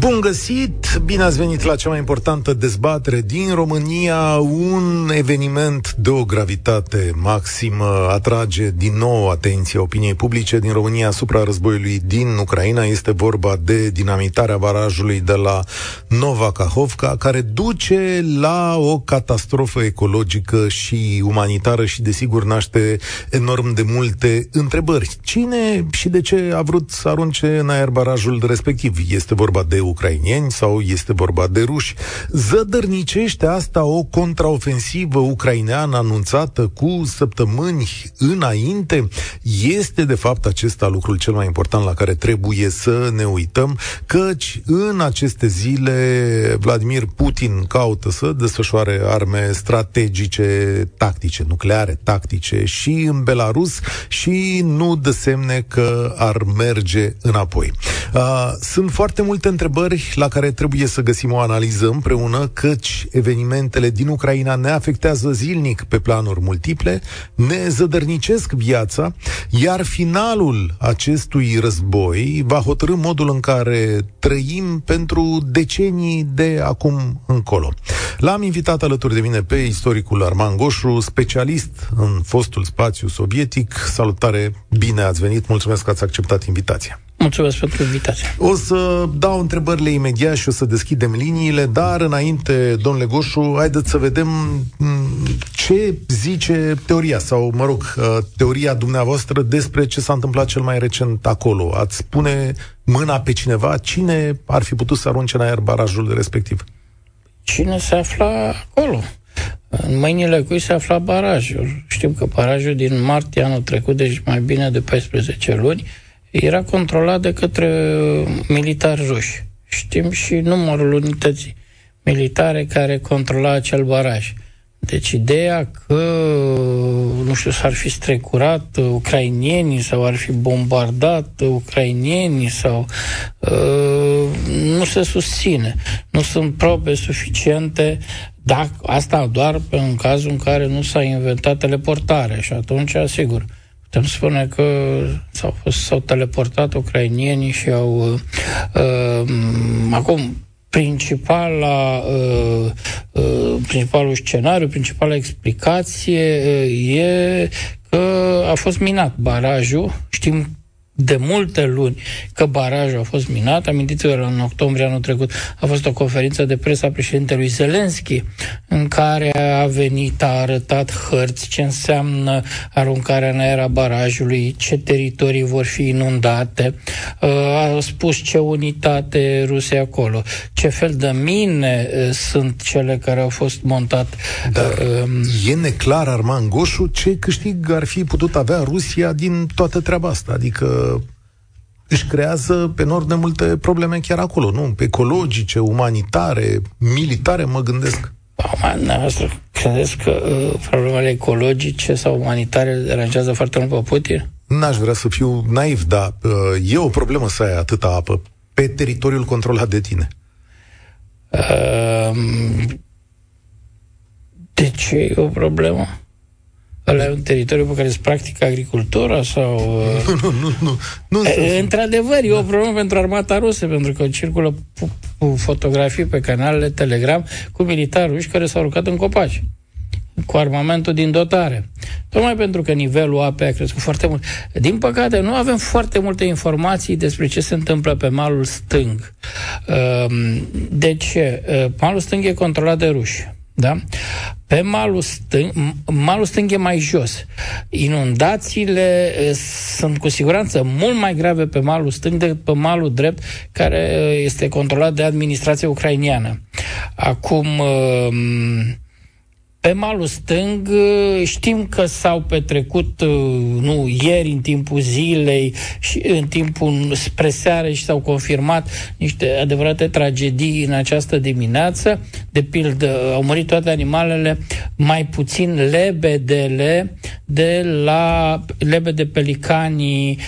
Bun găsit! Bine ați venit la cea mai importantă dezbatere din România. Un eveniment de o gravitate maximă atrage din nou atenția opiniei publice din România asupra războiului din Ucraina. Este vorba de dinamitarea barajului de la Nova Kahovka, care duce la o catastrofă ecologică și umanitară și, desigur, naște enorm de multe întrebări. Cine și de ce a vrut să arunce în aer barajul respectiv? Este vorba de ucrainieni sau este vorba de ruși. Zădărnicește asta o contraofensivă ucraineană anunțată cu săptămâni înainte? Este de fapt acesta lucrul cel mai important la care trebuie să ne uităm, căci în aceste zile Vladimir Putin caută să desfășoare arme strategice, tactice, nucleare, tactice și în Belarus și nu dă semne că ar merge înapoi. Uh, sunt foarte multe întrebări la care trebuie să găsim o analiză împreună, căci evenimentele din Ucraina ne afectează zilnic pe planuri multiple, ne zădărnicesc viața, iar finalul acestui război va hotărâ modul în care trăim pentru decenii de acum încolo. L-am invitat alături de mine pe istoricul Arman Goșu, specialist în fostul spațiu sovietic. Salutare, bine ați venit, mulțumesc că ați acceptat invitația. Mulțumesc pentru invitație. O să dau întrebările imediat și o să deschidem liniile, dar înainte, domnule Goșu, haideți să vedem mm, ce zice teoria, sau, mă rog, uh, teoria dumneavoastră despre ce s-a întâmplat cel mai recent acolo. Ați pune mâna pe cineva? Cine ar fi putut să arunce în aer barajul respectiv? Cine se afla acolo? În mâinile cui se afla barajul. Știm că barajul din martie anul trecut, deci mai bine de 14 luni, era controlat de către militari ruși. Știm și numărul unității militare care controla acel baraj. Deci ideea că, nu știu, s-ar fi strecurat ucrainienii sau ar fi bombardat ucrainienii sau uh, nu se susține. Nu sunt probe suficiente dacă, asta doar pe un caz în care nu s-a inventat teleportare și atunci, sigur, Putem spune că s-au, fost, s-au teleportat ucrainienii și au... Uh, uh, acum, principala, uh, uh, principalul scenariu, principala explicație uh, e că a fost minat barajul. Știm de multe luni că barajul a fost minat. Amintiți-vă, în octombrie anul trecut a fost o conferință de presă a președintelui Zelenski în care a venit, a arătat hărți ce înseamnă aruncarea în aer a barajului, ce teritorii vor fi inundate, uh, a spus ce unitate ruse acolo, ce fel de mine uh, sunt cele care au fost montate. Dar uh, e neclar, Arman Goșu, ce câștig ar fi putut avea Rusia din toată treaba asta? Adică își creează enorm de multe probleme chiar acolo, nu? Ecologice, umanitare, militare, mă gândesc. Dumneavoastră, credeți că uh, problemele ecologice sau umanitare deranjează foarte mult pe Putin? N-aș vrea să fiu naiv, dar uh, e o problemă să ai atâta apă pe teritoriul controlat de tine. Uh, de ce e o problemă? Ăla e un teritoriu pe care se practică agricultura sau... Nu, nu, nu, nu. nu e, într-adevăr, e o problemă pentru armata rusă, pentru că circulă cu fotografii pe canalele Telegram cu militari ruși care s-au rucat în copaci cu armamentul din dotare. Tocmai pentru că nivelul apei a crescut foarte mult. Din păcate, nu avem foarte multe informații despre ce se întâmplă pe malul stâng. Ehm, de ce? Malul stâng e controlat de ruși. Da? Pe malul stâng, malul stâng e mai jos. Inundațiile sunt cu siguranță mult mai grave pe malul stâng decât pe malul drept, care este controlat de administrația ucrainiană. Acum, pe malul stâng știm că s-au petrecut, nu, ieri în timpul zilei și în timpul spre seară și s-au confirmat niște adevărate tragedii în această dimineață. De pildă, au murit toate animalele, mai puțin lebedele de la lebede pelicanii,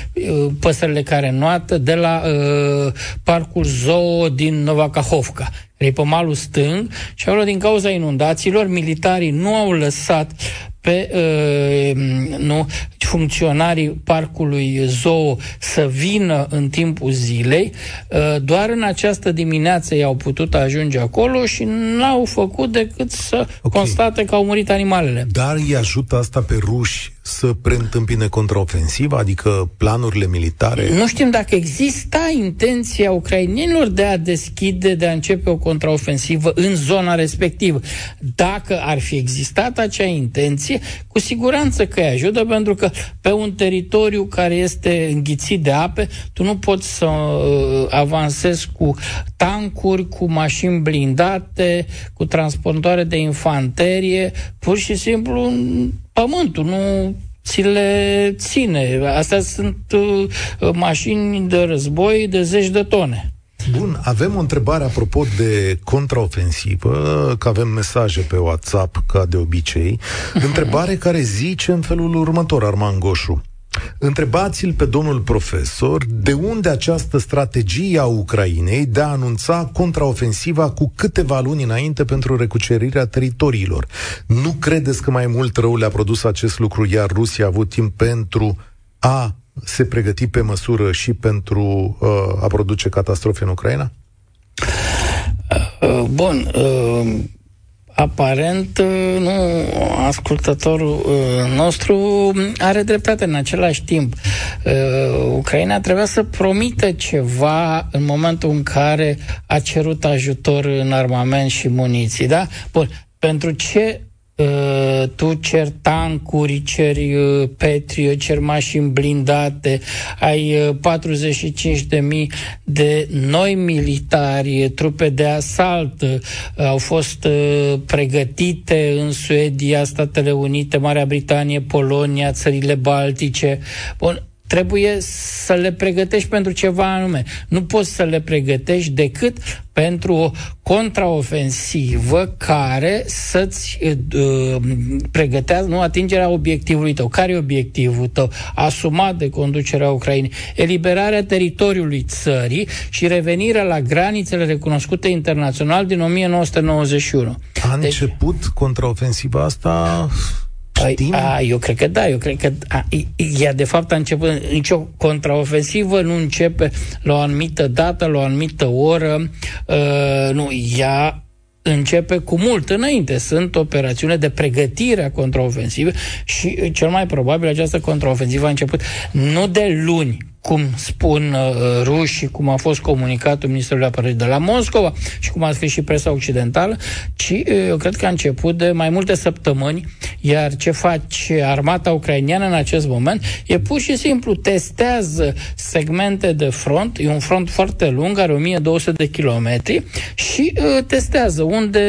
păsările care noată, de la uh, parcul zoo din Nova Kahovka pe malul stâng și acolo din cauza inundațiilor, militarii nu au lăsat pe uh, nu, funcționarii parcului zoo să vină în timpul zilei. Uh, doar în această dimineață i-au putut ajunge acolo și n-au făcut decât să okay. constate că au murit animalele. Dar îi ajută asta pe ruși să preîntâmpine contraofensiva, adică planurile militare? Nu știm dacă exista intenția ucrainienilor de a deschide, de a începe o contraofensivă în zona respectivă. Dacă ar fi existat acea intenție, cu siguranță că îi ajută, pentru că pe un teritoriu care este înghițit de ape, tu nu poți să uh, avansezi cu tancuri, cu mașini blindate, cu transportoare de infanterie, pur și simplu pământul nu ți le ține. Astea sunt uh, mașini de război de zeci de tone. Bun, avem o întrebare apropo de contraofensivă, că avem mesaje pe WhatsApp, ca de obicei. Întrebare care zice în felul următor, Arman Goșu. Întrebați-l pe domnul profesor de unde această strategie a Ucrainei de a anunța contraofensiva cu câteva luni înainte pentru recucerirea teritoriilor. Nu credeți că mai mult rău le-a produs acest lucru, iar Rusia a avut timp pentru a se pregăti pe măsură și pentru uh, a produce catastrofe în Ucraina? Uh, bun. Uh aparent, uh, nu, ascultătorul uh, nostru are dreptate în același timp. Uh, Ucraina trebuia să promită ceva în momentul în care a cerut ajutor în armament și muniții, da? Bun, pentru ce Uh, tu cer tancuri, ceri uh, Petrio, cer mașini blindate, ai 45 uh, de mii de noi militari, trupe de asalt, au fost pregătite în Suedia, Statele Unite, Marea Britanie, Polonia, țările Baltice. Bun, trebuie să le pregătești pentru ceva anume. Nu poți să le pregătești decât pentru o contraofensivă care să-ți uh, pregătească nu, atingerea obiectivului tău. Care e obiectivul tău? Asumat de conducerea Ucrainei. Eliberarea teritoriului țării și revenirea la granițele recunoscute internațional din 1991. A deci, început contraofensiva asta Știm? A, eu cred că da, eu cred că a, ea de fapt a început, nicio contraofensivă nu începe la o anumită dată, la o anumită oră, uh, nu, ea începe cu mult înainte. Sunt operațiune de pregătire a contraofensivei și cel mai probabil această contraofensivă a început nu de luni, cum spun uh, rușii, cum a fost comunicat Ministerul Apărării de la Moscova și cum a scris și presa occidentală, ci uh, eu cred că a început de mai multe săptămâni, iar ce face armata ucrainiană în acest moment e pur și simplu testează segmente de front, e un front foarte lung, are 1200 de kilometri și uh, testează unde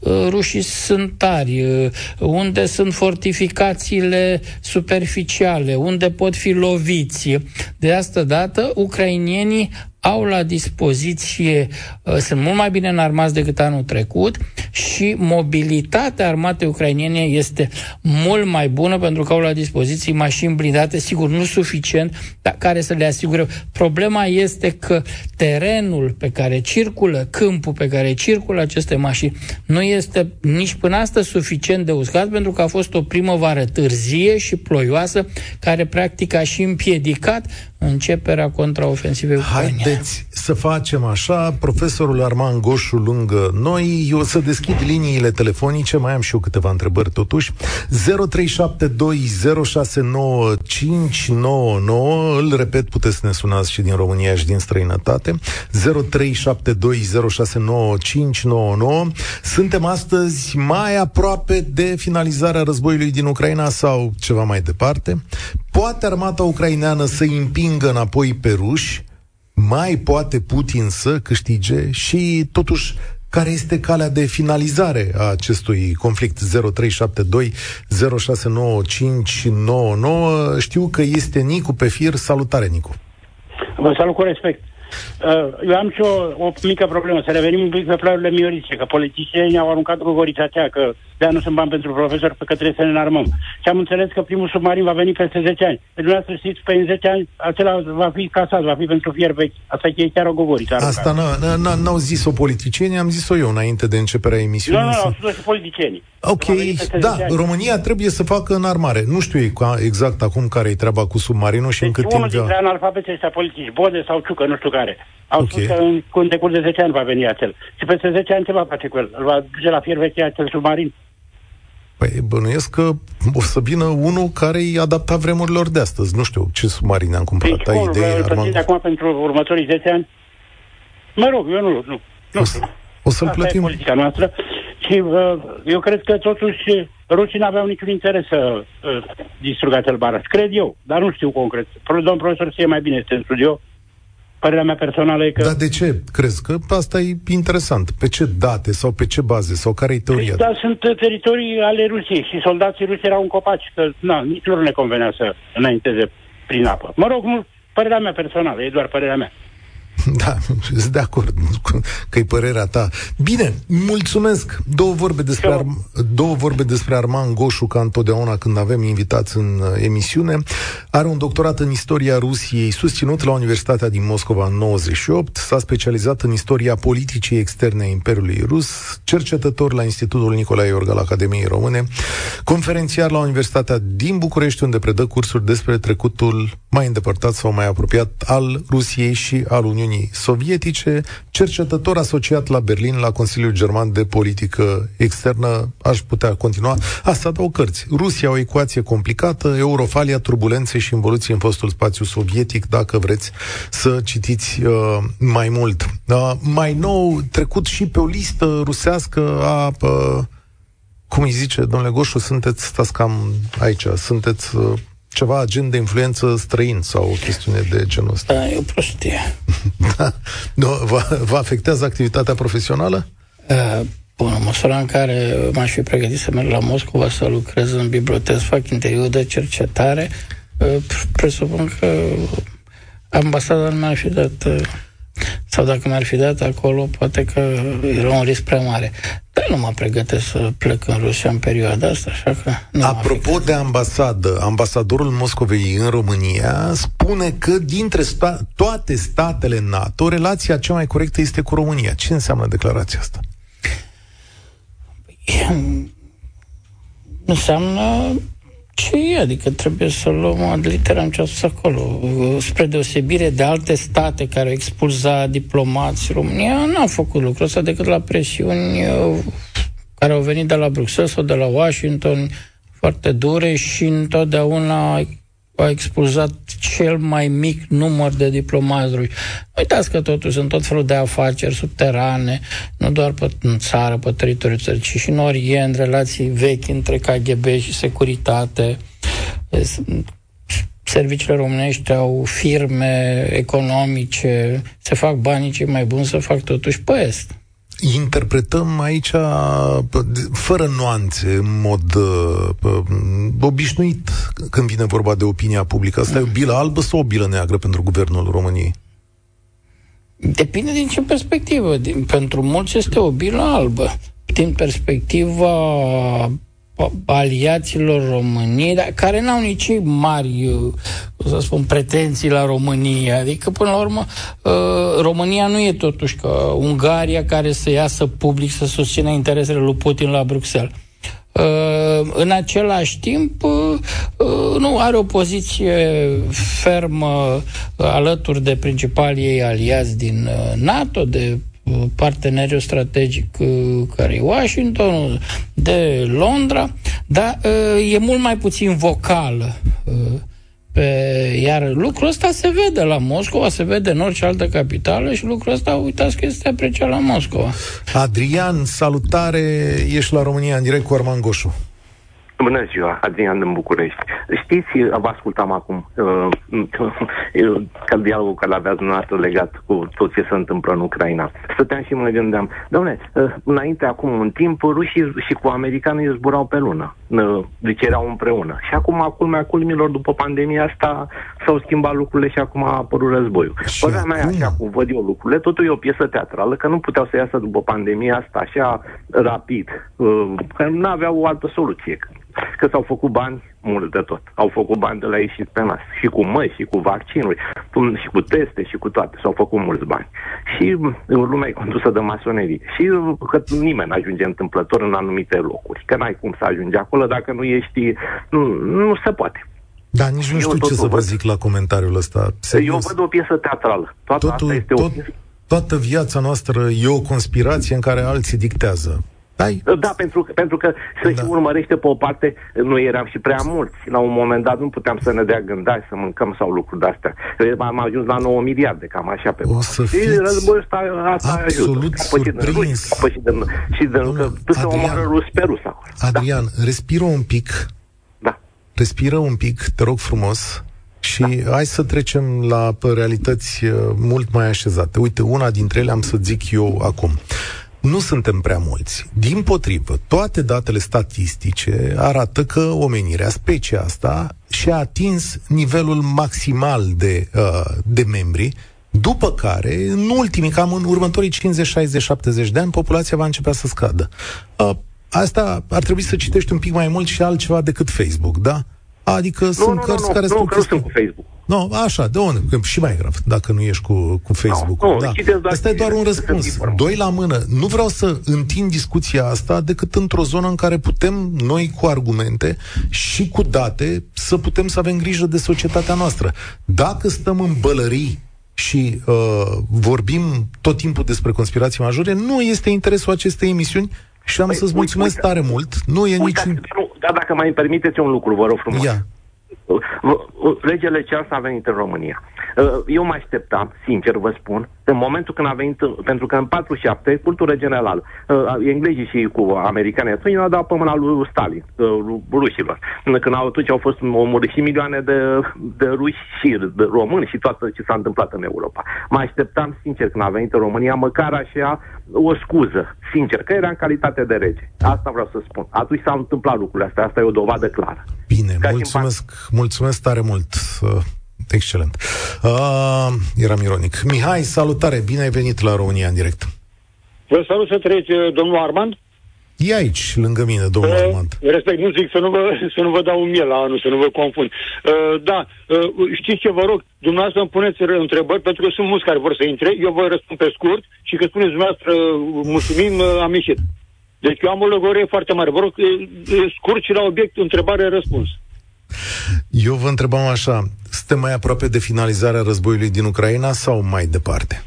uh, rușii sunt tari, uh, unde sunt fortificațiile superficiale, unde pot fi loviți, de asta dată, ucrainienii au la dispoziție, uh, sunt mult mai bine înarmați decât anul trecut și mobilitatea armatei ucrainiene este mult mai bună pentru că au la dispoziție mașini blindate, sigur nu suficient, dar care să le asigure. Problema este că terenul pe care circulă, câmpul pe care circulă aceste mașini, nu este nici până astăzi suficient de uscat pentru că a fost o primăvară târzie și ploioasă care practic a și împiedicat începerea contraofensivei ucrainiene. Haideți să facem așa, profesorul Arman Goșu lângă noi, eu o să deschid liniile telefonice, mai am și eu câteva întrebări totuși. 0372069599, îl repet, puteți să ne sunați și din România și din străinătate. 0372069599. Suntem astăzi mai aproape de finalizarea războiului din Ucraina sau ceva mai departe. Poate armata ucraineană să împingă înapoi pe ruși, mai poate Putin să câștige și totuși care este calea de finalizare a acestui conflict 0372 069599. Știu că este Nicu pe fir. Salutare, Nicu! Vă salut cu respect. Eu am și o, o mică problemă, să revenim un pic pe planurile miorice, că politicienii au aruncat gogorița aceea, că de nu sunt bani pentru profesori, pe că trebuie să ne înarmăm. Și am înțeles că primul submarin va veni peste 10 ani. Pe dumneavoastră știți, pe în 10 ani, acela va fi casat, va fi pentru fier vechi. Asta e chiar o gogoriță. Asta n-au zis-o politicienii, am zis-o eu înainte de începerea emisiunii. Nu, nu, au spus și politicienii. Ok, da, România trebuie să facă înarmare. Nu știu exact acum care e treaba cu submarinul și deci în cât unul timp... dintre analfabeții ăștia politici, Bode sau Ciucă, nu știu care, au okay. spus că în, în decurs de 10 ani va veni acel. Și peste 10 ani ce va face cu el? Îl va duce la fier veche acel submarin? Păi bănuiesc că o să vină unul care i adapta vremurilor de astăzi. Nu știu ce submarine am cumpărat. Deci, Ai idee, Armand? acum pentru următorii 10 ani? Mă rog, eu nu, nu, nu o, să, o să-l Asta plătim. E politica noastră. Și uh, eu cred că totuși rușii n-aveau niciun interes să uh, distrugă acel baraj. Cred eu, dar nu știu concret. Domnul profesor știe mai bine, este în studio. Părerea mea personală e că... Dar de ce crezi? Că asta e interesant. Pe ce date sau pe ce baze sau care e teoria? Da, sunt teritorii ale Rusiei și soldații rusi erau în copaci, că na, nici lor ne convenea să înainteze prin apă. Mă rog, nu, părerea mea personală, e doar părerea mea. Da, sunt de acord că e părerea ta. Bine, mulțumesc. Două vorbe despre, Ar- două vorbe despre Arman Goșu, ca întotdeauna când avem invitați în uh, emisiune. Are un doctorat în istoria Rusiei, susținut la Universitatea din Moscova în 98. S-a specializat în istoria politicii externe a Imperiului Rus, cercetător la Institutul Nicolae Iorga al Academiei Române, conferențiar la Universitatea din București, unde predă cursuri despre trecutul mai îndepărtat sau mai apropiat al Rusiei și al Uniunii Uniunii Sovietice, cercetător asociat la Berlin la Consiliul German de Politică Externă. Aș putea continua. Asta dau cărți. Rusia, o ecuație complicată, Eurofalia, turbulențe și involuții în fostul spațiu sovietic, dacă vreți să citiți uh, mai mult. Uh, mai nou, trecut și pe o listă rusească a uh, cum îi zice, domnule Goșu, sunteți, stați cam aici, sunteți uh, ceva agent de influență străin sau o chestiune de genul ăsta. Da, e o prostie. da. Nu, vă, vă afectează activitatea profesională? Uh, Bun, în măsura în care m-aș fi pregătit să merg la Moscova să lucrez în biblioteci, să fac interviu de cercetare, uh, presupun că ambasada nu mi-ar fi dat uh, sau dacă mi-ar fi dat acolo, poate că era un risc prea mare. Dar nu mă pregătesc să plec în Rusia în perioada asta, așa că... Nu Apropo de ambasadă, ambasadorul Moscovei în România spune că dintre sta- toate statele NATO, relația cea mai corectă este cu România. Ce înseamnă declarația asta? Înseamnă ce e, adică trebuie să luăm ad literam ce a spus acolo. Spre deosebire de alte state care au expulzat diplomați, România n-a făcut lucrul ăsta decât la presiuni uh, care au venit de la Bruxelles sau de la Washington, foarte dure și întotdeauna a expulzat cel mai mic număr de diplomați ruși. Uitați că totuși sunt tot felul de afaceri subterane, nu doar pe, în țară, pe teritoriul țării, ci și în Orient, relații vechi între KGB și securitate. Serviciile românești au firme economice, se fac banii cei mai buni, să fac totuși pe est interpretăm aici fără nuanțe, în mod uh, obișnuit când vine vorba de opinia publică. Asta e o bilă albă sau o bilă neagră pentru guvernul României? Depinde din ce perspectivă. Din, pentru mulți este o bilă albă. Din perspectiva aliaților României, dar care n-au nici mari, uh, să spun, pretenții la România. Adică, până la urmă, uh, România nu e totuși ca Ungaria care să iasă public să susțină interesele lui Putin la Bruxelles. Uh, în același timp, nu are o poziție fermă alături de principalii ei aliați din NATO, de parteneriul strategic uh, care e Washington, de Londra, dar uh, e mult mai puțin vocală. Uh, pe, iar lucrul ăsta se vede la Moscova, se vede în orice altă capitală și lucrul ăsta, uitați că este apreciat la Moscova. Adrian, salutare, ești la România în direct cu Arman Goșu. Bună ziua, Adrian din București. Știți, vă ascultam acum, uh, ca dialogul care l-aveați dumneavoastră legat cu tot ce se întâmplă în Ucraina. Stăteam și mă gândeam, domne, uh, înainte, acum un timp, rușii și cu americanii zburau pe lună. Uh, deci erau împreună. Și acum, culmea culmilor, după pandemia asta, s-au schimbat lucrurile și acum a apărut războiul. Și Părerea mea, acum? așa cum văd eu lucrurile, totul e o piesă teatrală, că nu puteau să iasă după pandemia asta așa rapid, uh, că nu aveau o altă soluție. Că s-au făcut bani mult de tot. Au făcut bani de la ei și pe nas. Și cu măi, și cu vaccinuri, și cu teste, și cu toate. S-au făcut mulți bani. Și uh, lumea e condusă de masonerie. Și uh, că nimeni nu ajunge întâmplător în anumite locuri. Că n-ai cum să ajungi acolo dacă nu ești... Nu, nu se poate. Da, nici nu Eu știu ce totul să vă văd. zic la comentariul ăsta. Serios. Eu văd o piesă teatrală. Toată Totul, asta este tot, o piesă. toată viața noastră e o conspirație în care alții dictează. Ai, Da, pentru, că- pentru că se Da. și urmărește pe o parte, noi eram și prea mulți. La un moment dat nu puteam să ne dea gândai, să mâncăm sau lucruri de-astea. Am ajuns la 9 miliarde, cam așa pe O să Și fiți războiul ăsta asta absolut ajută. Capă și din surprins. ruși, capă și din, și din Domnul că tu se Adrian. omoară rus pe rus acolo. Adrian, respiră un pic, Da. respiră un pic, te rog frumos, și hai să trecem la pă, realități uh, mult mai așezate. Uite, una dintre ele am să zic eu acum. Nu suntem prea mulți. Din potrivă, toate datele statistice arată că omenirea, specia asta, și-a atins nivelul maximal de, uh, de membri, după care, în ultimii, cam în următorii 50, 60, 70 de ani, populația va începea să scadă. Uh, asta ar trebui să citești un pic mai mult și altceva decât Facebook, da? Adică Nu, sunt nu, cărți nu, care nu, spun că nu chestii- sunt cu Facebook. nu, așa, de unde? Că și mai grav, dacă nu ești cu, cu Facebook. Nu, da. citesc doar Asta e doar un chestii, sunt răspuns. informat. Doi la mână. Nu vreau să întind discuția asta decât într-o zonă în care putem noi cu argumente și cu date să putem să avem grijă de societatea noastră. Dacă stăm în bălării și uh, vorbim tot timpul despre conspirații majore, nu este interesul acestei emisiuni și am Păi, să-ți uite, mulțumesc uite. tare mult. Nu e Uitați, niciun... nu, dar dacă mai îmi permiteți un lucru, vă rog frumos. Ia. V- Regele Charles a venit în România. Uh, Eu mă așteptam, sincer vă spun, în momentul când a venit, pentru că în 47, cultură generală, uh, englezii și cu americanii atunci au dat pe mâna lui Stalin, uh, lui rușilor. Când au, atunci au fost omorâți și milioane de, de ruși și de români și toată ce s-a întâmplat în Europa. Mă așteptam, sincer, când a venit în România, măcar așa o scuză, sincer, că era în calitate de rege. Asta vreau să spun. Atunci s-au întâmplat lucrurile astea, asta e o dovadă clară. Bine, Ca și în mulțumesc, mulțumesc tare mult. Uh, excelent. Uh, eram ironic. Mihai, salutare, bine ai venit la România în direct. Vă salut să trăiți, uh, domnul Armand. E aici, lângă mine, domnul Uh, Armand. Respect, nu zic să nu, vă, să nu vă dau un miel la anul, să nu vă confund. Uh, da, uh, știți ce vă rog? Dumneavoastră îmi puneți re- întrebări, pentru că sunt mulți care vor să intre, eu vă răspund pe scurt și că spuneți dumneavoastră, uh, mulțumim, uh, am ieșit. Deci eu am o lăgorie foarte mare. Vă rog, uh, uh, scurt și la obiect, întrebare-răspuns. Eu vă întrebam așa, suntem mai aproape de finalizarea războiului din Ucraina sau mai departe?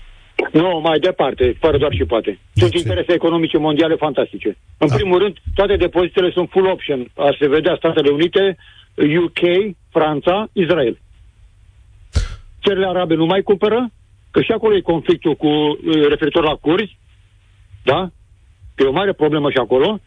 Nu, mai departe, fără doar și poate. Sunt ce? interese economice mondiale fantastice. În Da. primul rând, toate depozitele sunt full option. A se vedea Statele Unite, UK, Franța, Israel. Țările arabe nu mai cumpără, că și acolo e conflictul cu uh, referitor la curzi, da? Că e o mare problemă și acolo.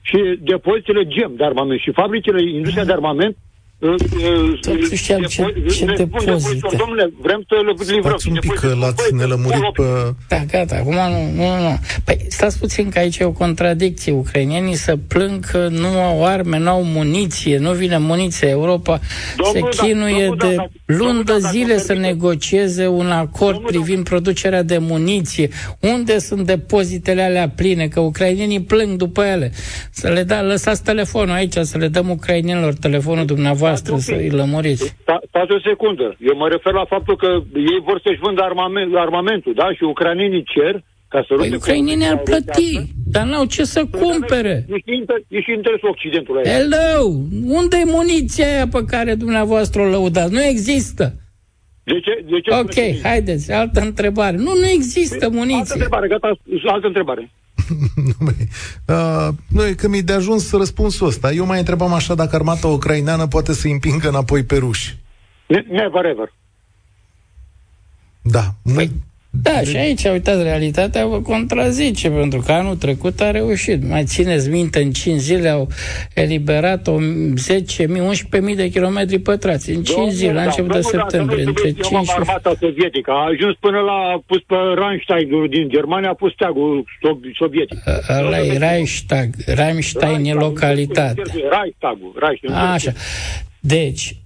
Și depozitele gem de armament și fabricile, industria de armament uh, uh, Totuși, al ce- depo- ce ne spun depozite? depozitor, Domnule, vrem să le livrăm. Stați un pic că Depozitul, l-ați băi, nelămurit full option. pe... Da, gata, acum nu, nu, nu. Păi stați puțin că aici e o contradicție. Ucrainienii să plâng că nu au arme, nu au muniție, nu vine muniție. Europa Domnul, se da, chinuie domnul, da, de da, luni domnul, de da, dacă zile îmi să permite. negocieze un acord Domnul, privind producerea de muniție. Unde sunt depozitele alea pline? Că ucrainienii plâng după ele. Să le da, lăsați telefonul aici, să le dăm ucrainienilor telefonul dumneavoastră, să îi lămuriți. Sta- Stați o secundă. Eu mă refer la faptul că ei vor să-și vândă armament, armamentul, da? Și ucrainienii cer ca să Păi lupte ucrainienii ar cu- plăti, dar n-au ce să cumpere. E și, inter- e și interesul Occidentului. aici. Hello! Unde e muniția aia pe care dumneavoastră o lăudați? Nu există. De ce? De ce spuneți Ok, că- haideți, altă întrebare. Nu, nu există Altă muniție. întrebare, gata, altă întrebare. Nu, băi. uh, nu, e că mi-e de ajuns răspunsul ăsta. Eu mai întrebam așa dacă armata ucraineană poate să împingă înapoi pe ruși. Ne- Never ever. Da. Păi, da, și aici, uitați, realitatea vă contrazice, pentru că anul trecut a reușit. Mai țineți minte, în 5 zile au eliberat o 10.000, 11.000 de kilometri pătrați. În 5 zile, la da, început de domnul, da, septembrie, domnul, între eu 5 am și... armata sovietică. A ajuns până la, a pus pe Rheinstein din Germania, a pus steagul sob- sovietic. Ăla e Reichstag. Rammstein e localitatea. Reichstagul, Reichstag. Așa. Deci, uh,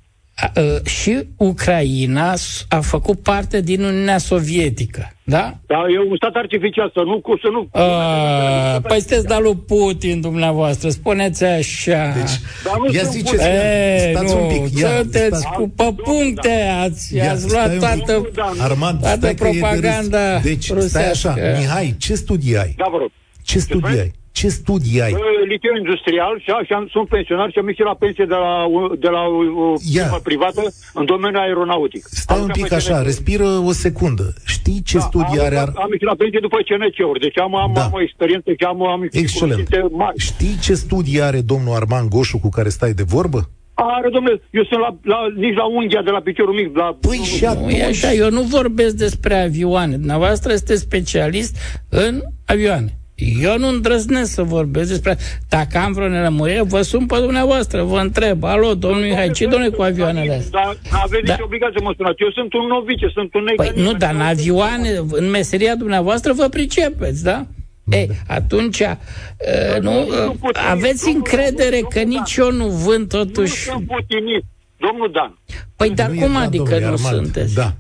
și Ucraina a făcut parte din Uniunea Sovietică, da? Da, e un stat artificial, să nu... Să nu uh, păi sunteți de lui Putin, dumneavoastră, spuneți așa. Deci, ia ziceți, e, stați nu, un pic. Ia, sunteți stați. cu pe puncte, ați, Ia, ați stai luat un toată, pic. Armand, toată stai că e de propaganda râs. Deci, stai așa, rusească. Mihai, ce studii ai? Da, vă rog. Ce studii ai? Ce studii ai? Uh, Liceu industrial și, și am, sunt pensionar și am ieșit la pensie de la, o- de la o Ia. firmă privată în domeniul aeronautic. Stai Am un lucrat pic pe așa, CNC. respiră o secundă. Știi ce Da, studii am, are? Ar... Am ieșit la pensie după CNC-uri, deci am, am, Da. am o experiență și am, am Excelent. cunoștințe mari. Știi ce studii are domnul Arman Goșu cu care stai de vorbă? Are, domnule, eu sunt la, la, nici la unghia de la piciorul mic. La, Păi și Nu e așa, eu nu vorbesc despre avioane. Dumneavoastră este specialist în avioane. Eu nu îndrăznesc să vorbesc despre... Dacă am vreo nelămurire, vă sun pe dumneavoastră, vă întreb. Alo, domnul Mihai, ce domnule cu avioanele astea? Dar nu aveți Da. nicio obligație să mă sunați. Eu sunt un novice, sunt un Păi necanic. nu, dar în avioane, în meseria dumneavoastră vă pricepeți, da? Ei, atunci, uh, nu, uh, aveți încredere că nici eu nu vând Nu totuși... sunt putinist. Domnul Dan, Păi, dar Nu e cum dat, adică domnule nu Armand. sunteți? Da.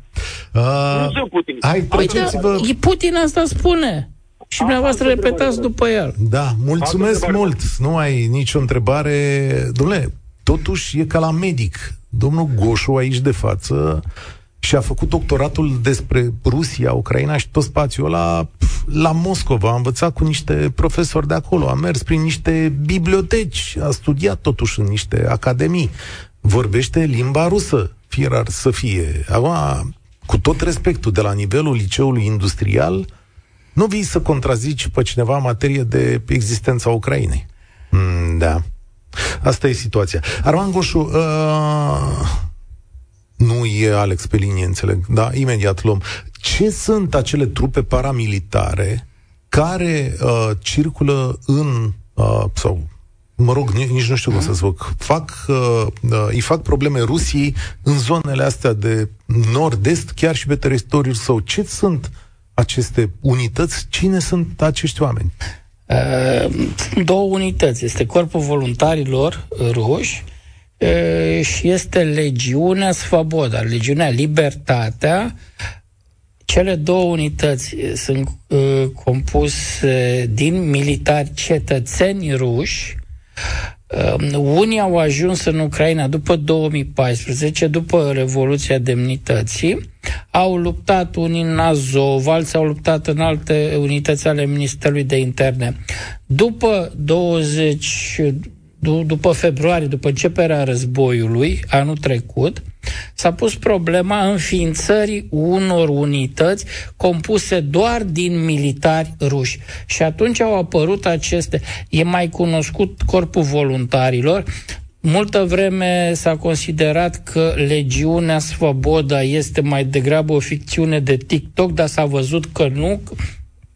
Uh, nu sunt putinist. hai, Păi, da, treceți-vă... e Putin asta spune. Și dumneavoastră altă repetați întrebare, după el. Da, mulțumesc Altă mult. Nu ai nicio întrebare. Domnule, totuși e ca la medic. Domnul Goșu aici de față și a făcut doctoratul despre Rusia, Ucraina și tot spațiul ăla pf, la Moscova. A învățat cu niște profesori de acolo, a mers prin niște biblioteci, a studiat totuși în niște academii. Vorbește limba rusă, fie rar să fie. Acum, cu tot respectul, de la nivelul liceului industrial, nu vii să contrazici pe cineva în materie de existența Ucrainei. Mm, da. Asta e situația. Arman Goșu, uh, nu e Alex pe linie, înțeleg. Da, imediat luăm. Ce sunt acele trupe paramilitare care uh, circulă în, uh, sau mă rog, nici, nici nu știu cum să zic, fac, uh, uh, îi fac probleme Rusiei în zonele astea de nord-est, chiar și pe teritoriul său. Ce sunt aceste unități? Cine sunt acești oameni? Uh, Sunt două unități. Este Corpul Voluntarilor Ruși uh, și este Legiunea Svaboda, Legiunea Libertatea. Cele două unități sunt uh, compuse din militari cetățeni ruși. Uh, unii au ajuns în Ucraina după 2014, după Revoluția Demnității. Au luptat unii în Azov, alții au luptat în alte unități ale Ministerului de Interne. După 20 du- după februarie, după începerea războiului, anul trecut, s-a pus problema înființării unor unități compuse doar din militari ruși. Și atunci au apărut aceste... E mai cunoscut Corpul Voluntarilor, Multă vreme s-a considerat că Legiunea Svoboda este mai degrabă o ficțiune de TikTok, dar s-a văzut că nu.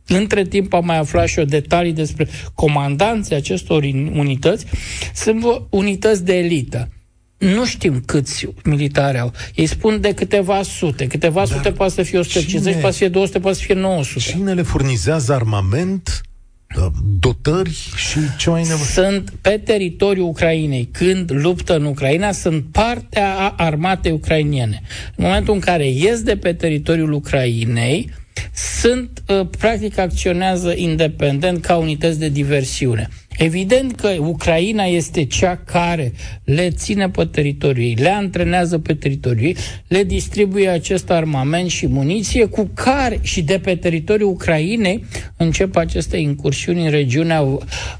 Între timp am mai aflat și o detalii despre comandanții acestor unități. Sunt vo- unități de elită. Nu știm câți militari au. Ei spun de câteva sute. Câteva sute poate să fie 150, cine- poate să fie 200, poate să fie 900. Cine le furnizează armament, uh, dotări și ce mai e nevoie? sunt pe teritoriul Ucrainei. Când luptă în Ucraina, sunt partea a armatei ucrainiene. În momentul în care ies de pe teritoriul Ucrainei, sunt, uh, practic, acționează independent ca unități de diversiune. Evident că Ucraina este cea care le ține pe teritoriul ei, le antrenează pe teritoriul ei, le distribuie acest armament și muniție cu care și de pe teritoriul Ucrainei încep aceste incursiuni în regiunea,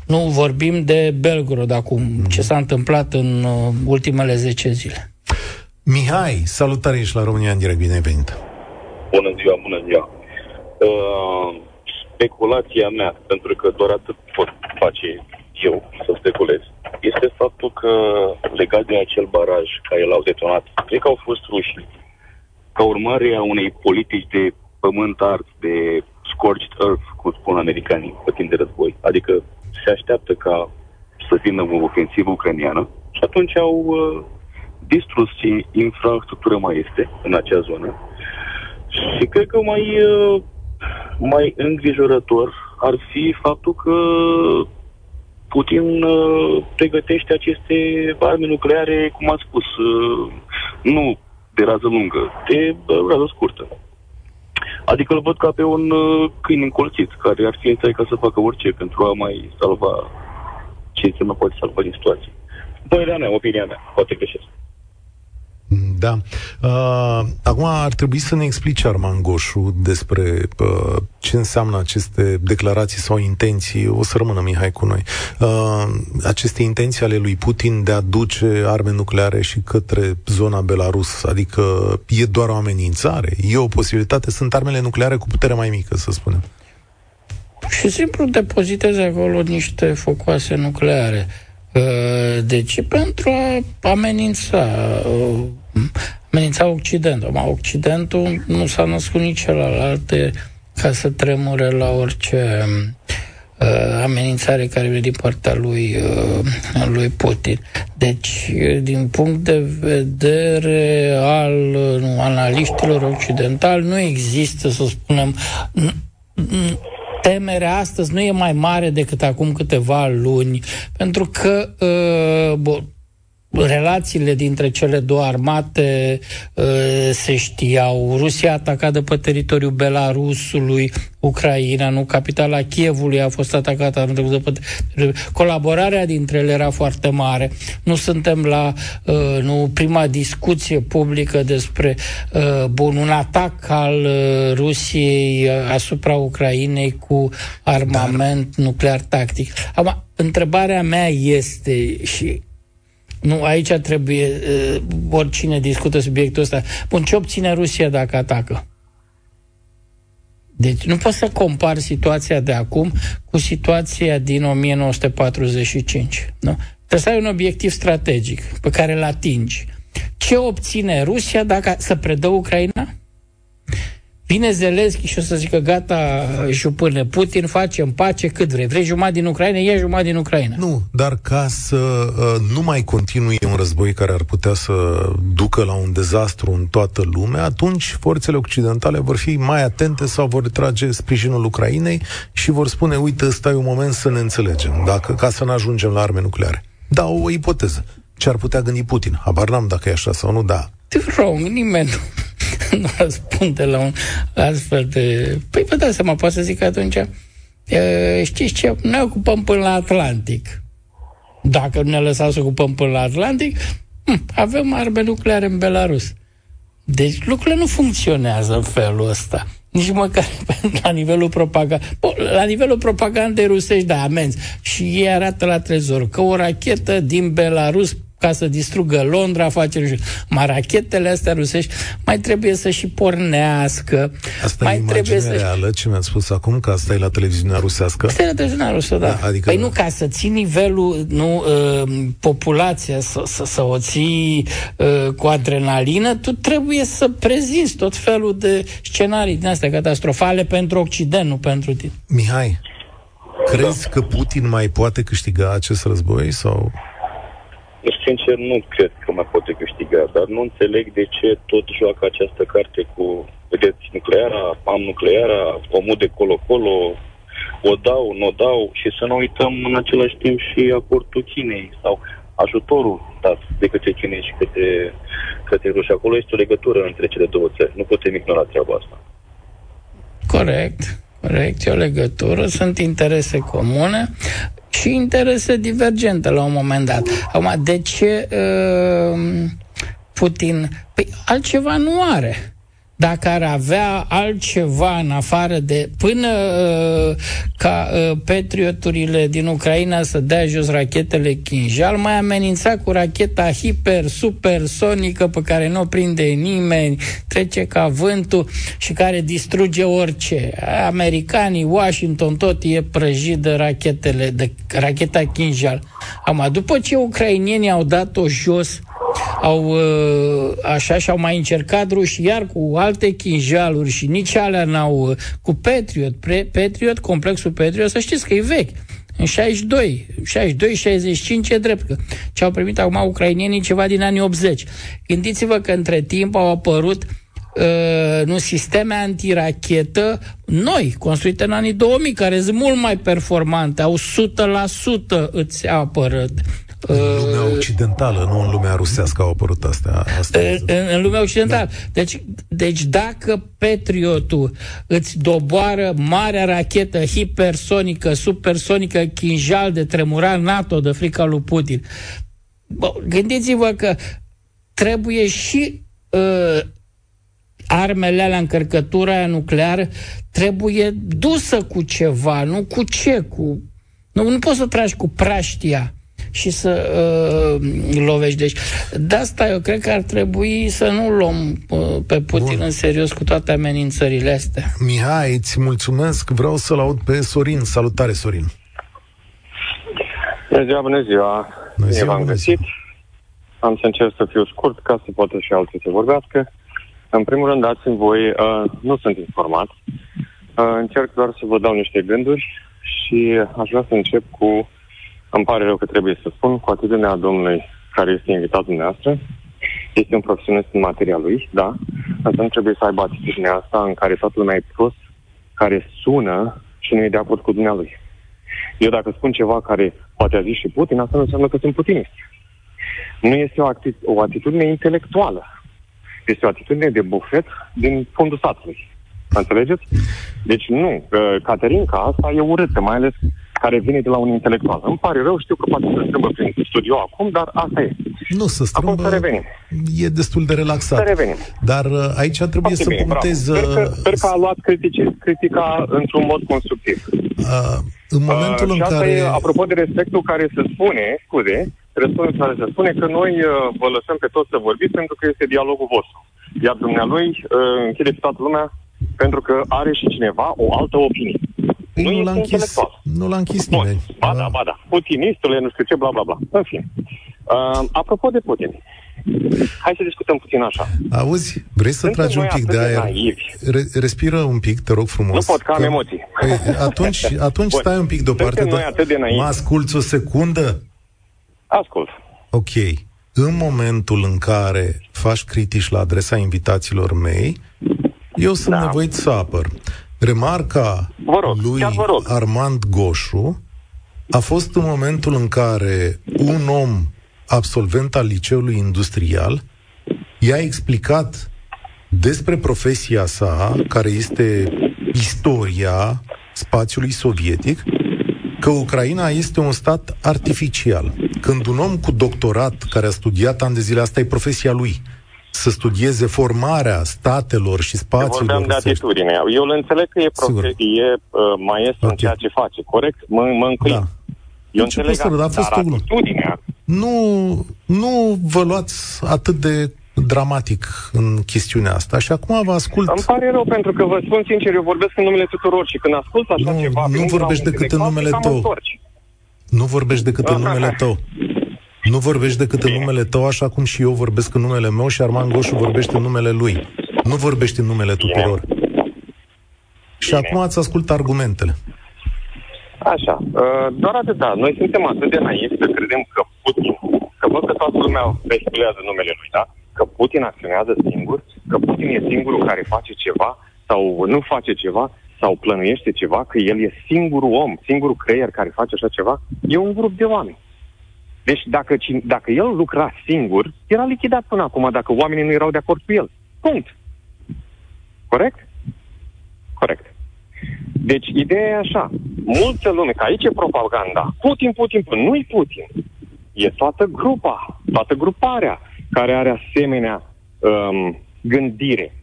nu vorbim de Belgorod acum, ce s-a întâmplat în uh, ultimele 10 zile. Mihai, salutare, ești la România în direct, bine ai venit. Bună ziua, bună ziua. Uh, speculația mea, pentru că doar atât pot face eu să speculez, este faptul că legat de acel baraj care l-au detonat, cred că au fost ruși, ca urmare a unei politici de pământ art, de scorched earth, cum spun americanii, pe timp de război. Adică se așteaptă ca să vină o ofensivă ucraniană și atunci au uh, distrus ce infrastructură mai este în acea zonă și cred că mai, uh, mai îngrijorător ar fi faptul că Putin uh, pregătește aceste arme nucleare, cum am spus, uh, Nu de rază lungă, de rază scurtă. Adică îl văd ca pe un uh, câine încolțit, care ar fi în ca să facă orice pentru a mai salva ce se mai poate salva din situație. Părerea mea, opinia mea, poate greșesc. Da. Uh, acum ar trebui să ne explice Arman Goșu despre uh, ce înseamnă aceste declarații sau intenții. O să rămână Mihai cu noi. Uh, aceste intenții ale lui Putin de a duce arme nucleare și către zona Belarus. Adică e doar o amenințare? E o posibilitate? Sunt armele nucleare cu putere mai mică, să spunem. Și simplu depozitezi acolo niște focoase nucleare. Uh, de ce? Pentru a amenința uh, amenința Occidentul. Ma Occidentul nu s-a născut nici celălalt ca să tremure la orice uh, amenințare care vine din partea lui, uh, lui Putin. Deci, din punct de vedere al nu, analiștilor occidentali, nu există, să spunem, temerea astăzi nu e mai mare decât acum câteva luni, pentru că uh, bun, relațiile dintre cele două armate uh, se știau. Rusia a atacat de pe teritoriul Belarusului, Ucraina, nu capitala Kievului a fost atacată anul trecut. Colaborarea dintre ele era foarte mare. Nu suntem la uh, nu prima discuție publică despre uh, bun, un atac al uh, Rusiei uh, asupra Ucrainei cu armament Dar... nuclear tactic. Acum, întrebarea mea este și nu, aici trebuie, uh, oricine discută subiectul ăsta. Bun, ce obține Rusia dacă atacă? Deci nu poți să compari situația de acum cu situația din 1945. Nu? Trebuie să ai un obiectiv strategic pe care îl atingi. Ce obține Rusia dacă să predă Ucraina? Vine Zelenski și o să zică, gata, jupâne, Putin, facem pace cât vrei. Vrei jumătate din Ucraina, ia jumătate din Ucraina. Nu, dar ca să uh, nu mai continue un război care ar putea să ducă la un dezastru în toată lumea, atunci forțele occidentale vor fi mai atente sau vor trage sprijinul Ucrainei și vor spune, uite, ăsta e un moment să ne înțelegem, dacă, ca să ne ajungem la arme nucleare. Da, o ipoteză. Ce ar putea gândi Putin? Habar n-am dacă e așa sau nu, da. Wrong, nimeni nu nu răspunde la un astfel de... Păi vă dați seama, poate să zic atunci, e, știți ce, ne ocupăm până la Atlantic. Dacă nu ne lăsați să ocupăm până la Atlantic, hm, avem arme nucleare în Belarus. Deci lucrurile nu funcționează în felul ăsta. Nici măcar la nivelul propagandei. La nivelul propagandei rusești, da, amenzi. Și ei arată la trezor că o rachetă din Belarus ca să distrugă Londra, face nu știu. Mai rachetele astea rusești mai trebuie să și pornească. Asta mai e trebuie să reală, ce mi-ați spus acum, că asta e la televiziunea rusească? Asta e la televiziunea rusă, da. da adică... Păi nu, ca să ții nivelul, nu, uh, populația, să, să, să o ții uh, cu adrenalină, tu trebuie să prezinți tot felul de scenarii din astea catastrofale pentru Occident, nu pentru tine. Mihai, crezi că Putin mai poate câștiga acest război sau... Sincer, nu cred că mai poate câștiga, dar nu înțeleg de ce tot joacă această carte cu, vedeți, nucleara, am nucleara, omul de colo-colo, o dau, nu o dau și să nu uităm în același timp și acordul Chinei sau ajutorul dat de către Chinei și către, către Rusia. Acolo este o legătură între cele două țări. Nu putem ignora treaba asta. Corect. Corect, e o legătură, sunt interese comune și interese divergente la un moment dat. Acum, de ce uh, Putin? Păi altceva nu are dacă ar avea altceva în afară de până uh, ca uh, patrioturile din Ucraina să dea jos rachetele Kinjal, mai amenința cu racheta hiper supersonică pe care nu o prinde nimeni, trece ca vântul și care distruge orice. Americanii, Washington, tot e prăjit de rachetele, de racheta Kinjal. Am după ce ucrainienii au dat-o jos, au uh, așa și au mai încercat ruși iar cu alte chinjaluri și nici alea n-au uh, cu Patriot, pre, Patriot, complexul Patriot, să știți că e vechi. În 62, 62-65 e drept că ce au primit acum ucrainienii ceva din anii 80. Gândiți-vă că între timp au apărut uh, nu sisteme antirachetă noi, construite în anii 2000, care sunt mult mai performante, au 100% îți apără În lumea occidentală, nu în lumea rusească au apărut astea. Asta în, în lumea occidentală. Da. Deci, deci dacă Patriotul îți doboară marea rachetă hipersonică, supersonică, chinjal de tremurat NATO de frica lui Putin, bă, gândiți-vă că trebuie și uh, armele alea, încărcătura aia nucleară, trebuie dusă cu ceva, nu cu ce, cu... Nu, nu poți să tragi cu praștia și să uh, lovești. Deci, de asta eu cred că ar trebui să nu luăm uh, pe Putin Bun. în serios cu toate amenințările astea. Mihai, îți mulțumesc. Vreau să-l aud pe Sorin. Salutare, Sorin. Bună ziua, bună ziua. Bună ziua, v-am găsit. Am să încerc să fiu scurt ca să poată și alții să vorbească. În primul rând, dați-mi voi, uh, nu sunt informat, uh, încerc doar să vă dau niște gânduri și aș vrea să încep cu îmi pare rău că trebuie să spun, cu atitudinea domnului care este invitat dumneavoastră, este un profesionist în materia lui, da, însă nu trebuie să aibă atitudinea asta în care toată lumea e prost, care sună și nu e de acord cu dumnealui. Eu dacă spun ceva care poate a zis și Putin, asta nu înseamnă că sunt putinist. Nu este o, ati- o atitudine intelectuală. Este o atitudine de bufet din fundul satului. Înțelegeți? Deci nu. Caterinca asta e urâtă, mai ales care vine de la un intelectual. Îmi pare rău, știu că poate se strâmbă prin studio acum, dar asta e. Nu se strâmbă, acum să revenim. e destul de relaxat. Să revenim. Dar uh, aici trebuie Foarte să bine, punctez... Sper că, uh, sper că a luat critici, critica într-un mod constructiv. Uh, în momentul uh, în care... E, apropo de respectul care se spune, scuze, respectul care se spune că noi uh, vă lăsăm pe toți să vorbiți pentru că este dialogul vostru. Iar dumnealui uh, închide pe toată lumea pentru că are și cineva o altă opinie. Păi nu, nu l-a închis, nu l-a închis nimeni. Ba da, ba da. Putinistule, nu știu ce, bla, bla, bla. În fine. Uh, apropo de Putin, hai să discutăm puțin așa. Auzi, vrei să Suntem tragi un pic de aer? Re- respiră un pic, te rog frumos. Nu pot, că am emoții. Păi, atunci atunci stai un pic deoparte. Suntem noi atât de naivi. Mă asculți o secundă? Ascult. Ok. În momentul în care faci critici la adresa invitaților mei, eu sunt da. nevoit să apăr. Remarca vă rog, lui vă rog. Armand Goșu a fost în momentul în care un om absolvent al liceului industrial i-a explicat despre profesia sa, care este istoria spațiului sovietic, că Ucraina este un stat artificial. Când un om cu doctorat care a studiat ani de zile, asta e profesia lui, să studieze formarea statelor și spațiilor. Vorbeam de atitudine. Eu îl înțeleg că e, profe- e uh, maestru okay. în ceea ce face, corect? Mă, mă înclin. Da. Eu deci înțeleg, să, dar, dar atitudinea... Nu, nu vă luați atât de dramatic în chestiunea asta și acum vă ascult... Îmi pare rău pentru că vă spun sincer, eu vorbesc în numele tuturor și când ascult așa nu, ceva... Nu vorbești decât în numele tău. Nu vorbești decât în numele tău. Nu vorbești decât în numele tău, așa cum și eu vorbesc în numele meu și Arman Goșu vorbește în numele lui. Nu vorbești în numele tuturor. Bine. Și Bine. acum ați ascult argumentele. Așa, uh, doar atâta. Noi suntem atât de naivi să credem că Putin, că văd că toată lumea vehiculează numele lui, da? Că Putin acționează singur, că Putin e singurul care face ceva sau nu face ceva sau plănuiește ceva, că el e singurul om, singurul creier care face așa ceva, e un grup de oameni. Deci dacă, dacă el lucra singur, era lichidat până acum dacă oamenii nu erau de acord cu el. Punct. Corect? Corect. Deci ideea e așa. Multă lume, că aici e propaganda. Putin, Putin, Putin. Nu-i Putin. E toată grupa, toată gruparea care are asemenea um, gândire.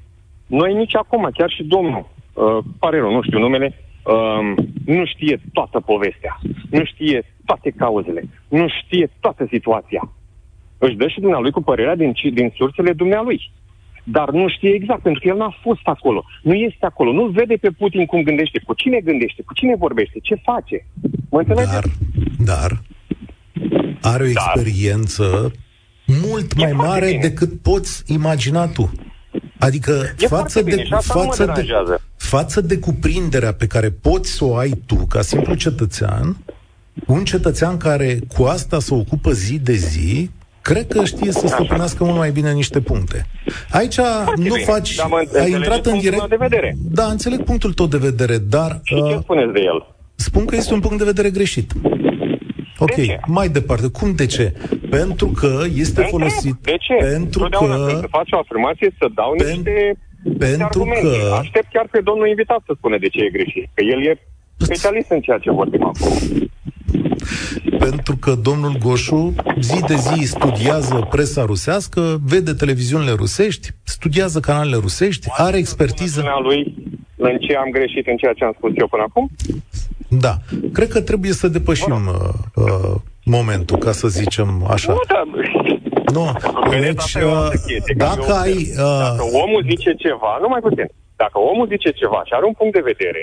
Noi nici acum, chiar și domnul, uh, pare rău, nu știu numele, um, nu știe toată povestea, nu știe toate cauzele, nu știe toată situația. Își dă și dumnealui cu părerea din, din sursele dumnealui. Dar nu știe exact, pentru că el n-a fost acolo. Nu este acolo. Nu vede pe Putin cum gândește, cu cine gândește, cu cine vorbește, ce face. Mă înțelegeți? Dar, dar are o experiență mult mai mare bine. decât poți imagina tu. Adică e față de, față, de, față de cuprinderea pe care poți să o ai tu ca simplu cetățean, un cetățean care cu asta se ocupă zi de zi, cred că știe să stăpânească mult mai bine niște puncte. Aici Foarte nu bine. faci... Da, ai intrat în direct... de vedere. Da, înțeleg punctul tău de vedere, dar... Și uh, ce spuneți de el? Spun că este un punct de vedere greșit. Ok, de ce? mai departe. Cum de ce? Pentru că este Întreb, folosit. De ce? Pentru Totdeauna că. când se face o afirmație să dau Pen- niște, niște pentru argumente. că- Aștept chiar pe domnul invitat să spune de ce e greșit. Că el e specialist în ceea ce vorbim acum. Pentru că domnul Goșu zi de zi studiază presa rusească, vede televiziunile rusești, studiază canalele rusești, are expertiză. Spunea lui în ce am greșit în ceea ce am spus eu până acum? Da. Cred că trebuie să depășim uh, uh, momentul, ca să zicem așa. Nu, dar Nu, Vedeți, deci, asta e o altă uh, chestie, că dacă eu ai... observ. Uh, Dacă omul zice ceva, nu mai puțin, dacă omul zice ceva și are un punct de vedere,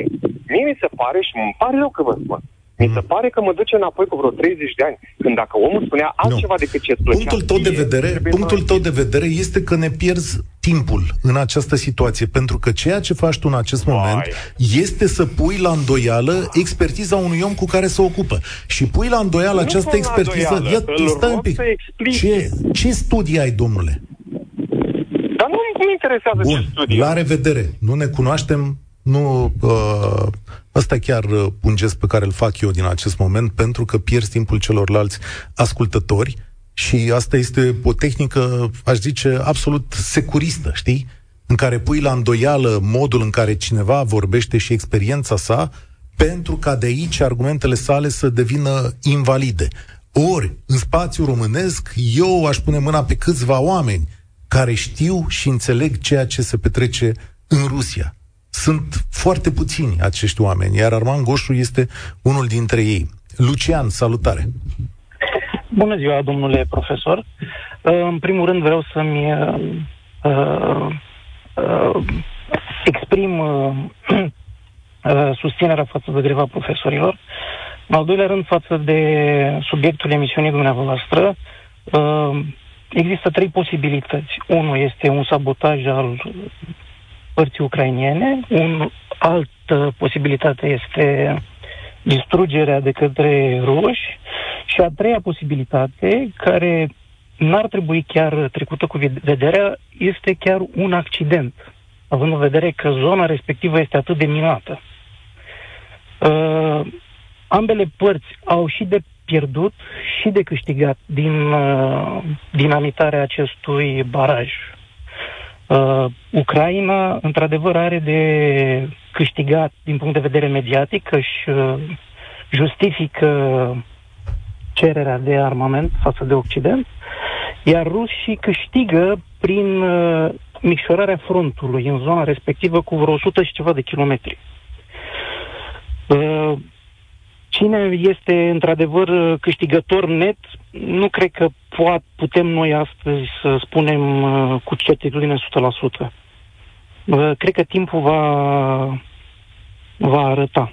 mie mi se pare și îmi pare rău că vă spun, mi se pare că mă duce înapoi cu vreo 30 de ani, când dacă omul spunea altceva decât ce plăcea Punctul tău de ție, vedere, trebuie punctul să- tău de vedere este că ne pierzi timpul în această situație, pentru că ceea ce faci tu în acest Vai. moment este să pui la îndoială expertiza unui om cu care se ocupă. Și pui la îndoială Nu această pun la expertiză. îndoială, îl stai un rog pic. să explice. Ce, ce studii ai, domnule? Dar nu mă interesează Bun, ce studii. la revedere. Nu ne cunoaștem, nu... Uh, ăsta e chiar uh, un gest pe care îl fac eu din acest moment, pentru că pierzi timpul celorlalți ascultători și asta este o tehnică, aș zice, absolut securistă, știi? În care pui la îndoială modul în care cineva vorbește și experiența sa, pentru ca de aici argumentele sale să devină invalide. Ori, în spațiul românesc, eu aș pune mâna pe câțiva oameni care știu și înțeleg ceea ce se petrece în Rusia. Sunt foarte puțini acești oameni, iar Arman Goșu este unul dintre ei. Lucian, salutare! Bună ziua, domnule profesor. Uh, În primul rând vreau să-mi uh, uh, uh, exprim uh, uh, susținerea față de greva profesorilor. În al doilea rând, față de subiectul emisiunii dumneavoastră, uh, există trei posibilități. Unul este un sabotaj al părții ucrainiene, un altă posibilitate este distrugerea de către ruși și a treia posibilitate, care n-ar trebui chiar trecută cu vederea, este chiar un accident, având în vedere că zona respectivă este atât de minată. Uh, ambele părți au și de pierdut și de câștigat din uh, dinamitarea acestui baraj. Uh, Ucraina, într-adevăr, are de câștigat din punct de vedere mediatic, că își uh, justifică cererea de armament față de Occident, iar rușii câștigă prin uh, micșorarea frontului în zona respectivă cu vreo 100 și ceva de kilometri. Uh, cine este într-adevăr câștigător net, nu cred că poat, putem noi astăzi să spunem uh, cu certitudine 100%. Uh, cred că timpul va, va arăta.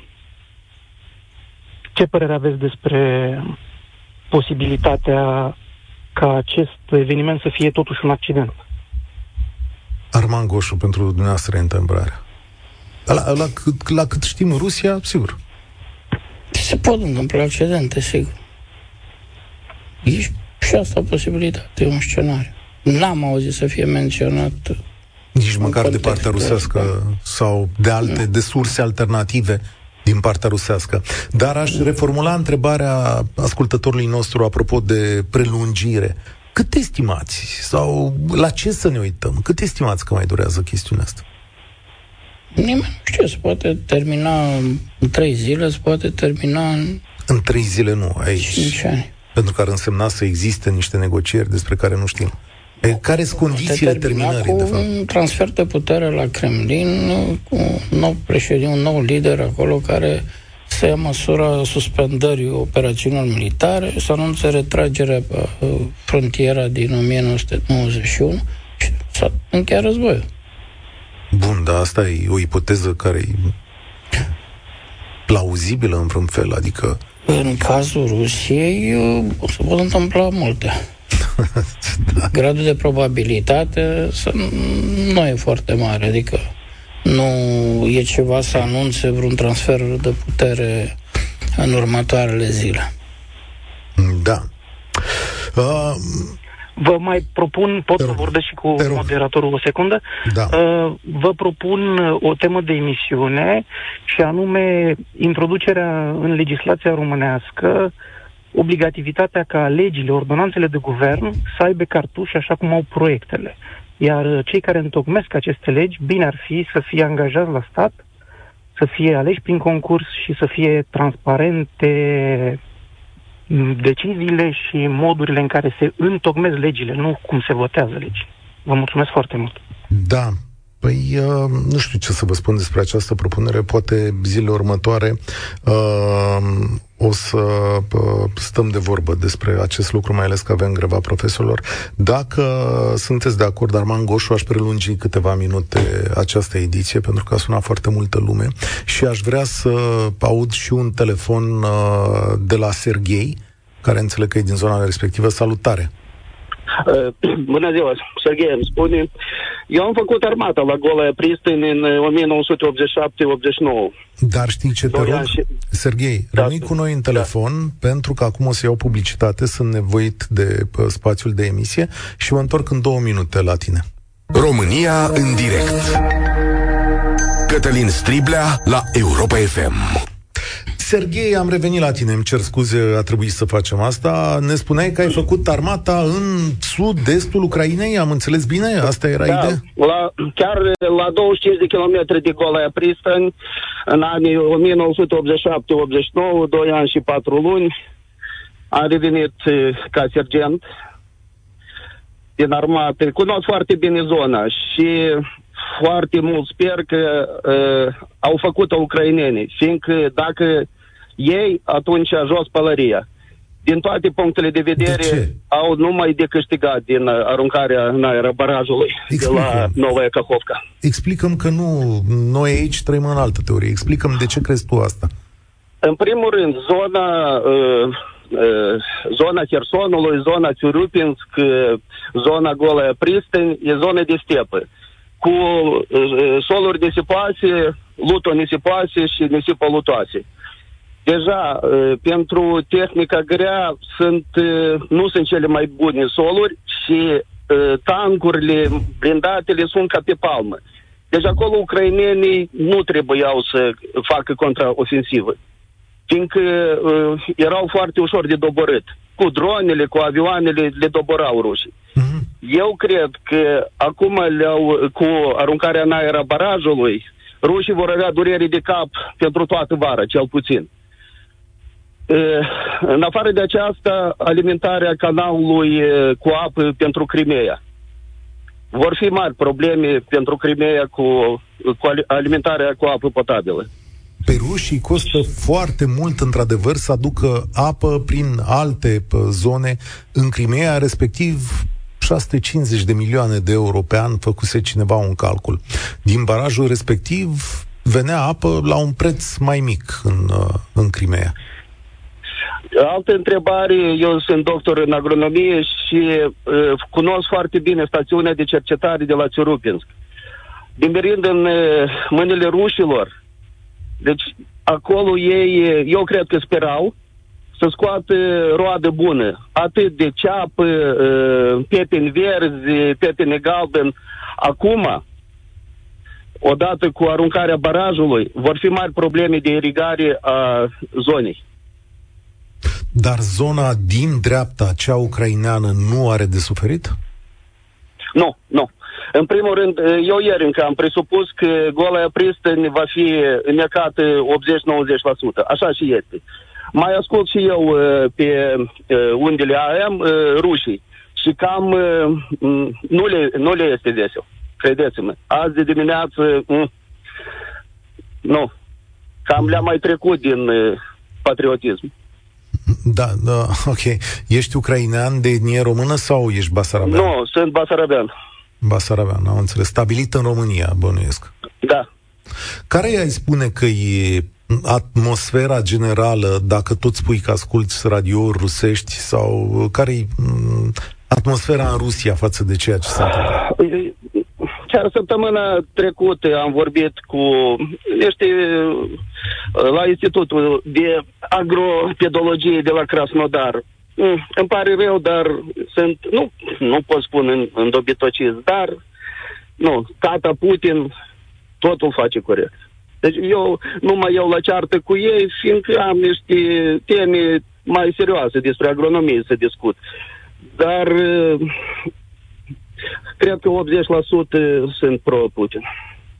Ce părere aveți despre posibilitatea ca acest eveniment să fie totuși un accident? Arman Goșu, pentru dumneavoastră întâmplarea. La, la, cât, la cât știm în Rusia, sigur. Se pot întâmpla accidente, sigur. E și asta o posibilitate, e un scenariu. N-am auzit să fie menționat Nici măcar de context, partea rusească sau de alte, de surse alternative din partea rusească. Dar aș reformula întrebarea ascultătorului nostru apropo de prelungire. Cât estimați? Sau la ce să ne uităm? Cât estimați că mai durează chestiunea asta? Nimeni nu știe, se poate termina în trei zile, se poate termina în În trei zile nu, aici. cinci ani. Pentru că ar însemna să existe niște negocieri despre care nu știm. E, care sunt condițiile Se termina terminării, cu de fapt? un transfer de putere la Kremlin, cu un nou președinte, un nou lider acolo care să ia măsura suspendării operațiunilor militare, să anunțe retragerea pe uh, frontiera din 1991 și să încheia războiul. Bun, dar asta e o ipoteză care e plauzibilă în vreun fel, adică În cazul Rusiei uh, se pot întâmpla multe. Gradul de probabilitate să nu e foarte mare, adică nu e ceva să anunțe vreun transfer de putere în următoarele zile. da. Uh, Vă mai propun, pot Te să rog. vorbesc și cu Te rog. moderatorul o secundă? da. Uh, Vă propun uh, o temă de emisiune și anume introducerea în legislația românească obligativitatea ca legile, ordonanțele de guvern să aibă cartuși așa cum au proiectele. Iar uh, cei care întocmesc aceste legi, bine ar fi să fie angajați la stat, să fie aleși prin concurs și să fie transparente mm, deciziile și modurile în care se întocmesc legile, nu cum se votează legi. Vă mulțumesc foarte mult. Da, Păi, uh, nu știu ce să vă spun despre această propunere. Poate zilele următoare uh, o să uh, stăm de vorbă despre acest lucru, mai ales că avem greva profesorilor. Dacă sunteți de acord, Arman Goșu, aș prelungi câteva minute această ediție, pentru că a sunat foarte multă lume și aș vrea să aud și un telefon uh, de la Serghei, care înțeleg că e din zona respectivă. Salutare! Uh, bună ziua, Serghei îmi spune. Eu am făcut armata la Golea Pristin în 1987-89. Dar știi ce te rog? Și... Serghei, da. rămâi cu noi în telefon, da. pentru că acum o să iau publicitate, sunt nevoit de uh, spațiul de emisie și mă întorc în două minute la tine. România în direct. Cătălin Striblea la Europa FM. Serghei, am revenit la tine, îmi cer scuze, a trebuit să facem asta. Ne spuneai că ai făcut armata în sud-estul Ucrainei, am înțeles bine? Asta era da, ideea? La, chiar la 25 de kilometri de Golea Pristani, în anii 1987-89, 2 ani și 4 luni, a revenit ca sergent din armată. Cunosc foarte bine zona și foarte mult sper că uh, au făcut-o ucrainenii, fiindcă dacă ei, atunci jos pălăria. Din toate punctele de vedere, de au numai de câștigat din aruncarea în aer barajului Explică. de la Novaya Cahovca. Explicăm că nu, noi aici trăim în altă teorie. Explicăm de ce crezi tu asta. În primul rând, zona uh, uh, zona Chersonului, zona Țiurupinsk, uh, zona Golea Pristeni, e zona de stepă. Cu uh, soluri nisipoase, luto nisipoase și nisipă lutoase. Uh, Deja, pentru tehnica grea sunt, nu sunt cele mai bune soluri și tancurile blindatele sunt ca pe palmă. Deci acolo ucrainenii nu trebuiau să facă contraofensivă, fiindcă uh, erau foarte ușor de doborât. Cu dronele, cu avioanele le doborau rușii. Mm-hmm. Eu cred că acum le-au, cu aruncarea în aer a barajului, rușii vor avea durere de cap pentru toată vara, cel puțin. În afară de aceasta, alimentarea canalului cu apă pentru Crimea. Vor fi mari probleme pentru Crimea cu, cu alimentarea cu apă potabilă. Pe rușii costă foarte mult, într-adevăr, să aducă apă prin alte zone în Crimea, respectiv 650 de milioane de euro pe an, făcuse cineva un calcul. Din barajul respectiv venea apă la un preț mai mic în, în Crimea. Altă întrebare, eu sunt doctor în agronomie și uh, cunosc foarte bine stațiunea de cercetare de la Țiurupinsk. Din merind în uh, mâinile rușilor, deci acolo ei, eu cred că sperau să scoată roadă bună, atât de ceapă, uh, pepini verzi, pepini galben. Acum, odată cu aruncarea barajului, vor fi mari probleme de irigare a zonei. Dar zona din dreapta, cea ucraineană, nu are de suferit? Nu, nu. În primul rând, eu ieri încă am presupus că Golea Pristeni va fi înnecată 80-90%. Așa și este. Mai ascult și eu uh, pe uh, undele AM uh, rușii și cam nu le, nu le este desel. Credeți-mă. Azi de dimineață, mm, nu, cam le-am mai trecut din patriotism. Da, da, ok. Ești ucrainean de etnie română sau ești basarabean? Nu, sunt basarabean. Basarabean, am înțeles. Stabilit în România, bănuiesc. Da. Care ai spune că e atmosfera generală, dacă tot spui că asculți radiouri rusești, sau care e mm, atmosfera în Rusia față de ceea ce se întâmplă? Chiar săptămâna trecută am vorbit cu niște la Institutul de Agropedologie de la Krasnodar. Mm, îmi pare rău, dar sunt, nu, nu pot spune în, în dobitocist, dar nu, tata Putin totul face corect. Deci eu nu mai iau la ceartă cu ei, fiindcă am niște teme mai serioase, despre agronomie se discut. Dar uh, cred că 80% sunt pro-Putin.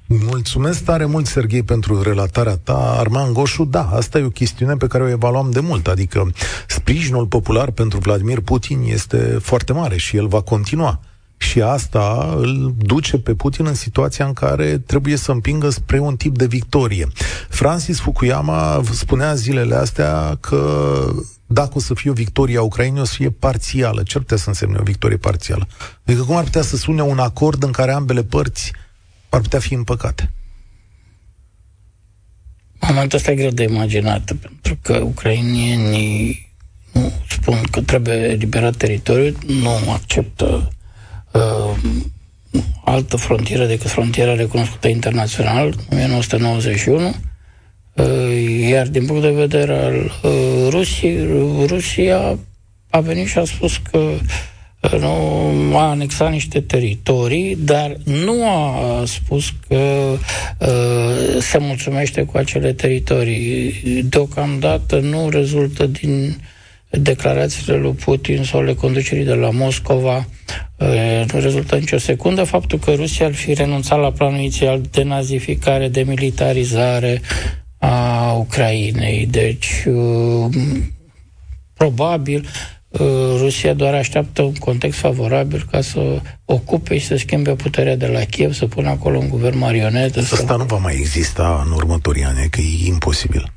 Mulțumesc tare mult, Serghei, pentru relatarea ta. Arman Goșu, da, asta e o chestiune pe care o evaluam de mult, adică sprijinul popular pentru Vladimir Putin este foarte mare și el va continua. Și asta îl duce pe Putin în situația în care trebuie să împingă spre un tip de victorie. Francis Fukuyama spunea zilele astea că dacă o să fie o victorie a Ucrainei, o să fie parțială. Ce ar putea să însemne o victorie parțială? Adică cum ar putea să sune un acord în care ambele părți ar putea fi împăcate? Momentul ăsta e greu de imaginat, pentru că ucrainienii nu spun că trebuie eliberat teritoriul, nu acceptă uh, altă frontieră decât frontiera recunoscută internațional, 1991, uh, iar din punct de vedere al uh, Rusiei, Rusia a venit și a spus că uh, nu a anexat niște teritorii, dar nu a spus că uh, se mulțumește cu acele teritorii. Deocamdată nu rezultă din uh, declarațiile lui Putin sau ale conducerii de la Moscova nu rezultă nicio secundă. Faptul că Rusia ar fi renunțat la planul inițial de nazificare, de militarizare a Ucrainei. Deci, probabil, Rusia doar așteaptă un context favorabil ca să ocupe și să schimbe puterea de la Kiev, să pună acolo un guvern marionetă. Asta să... nu va mai exista în următorii ani, că e imposibil.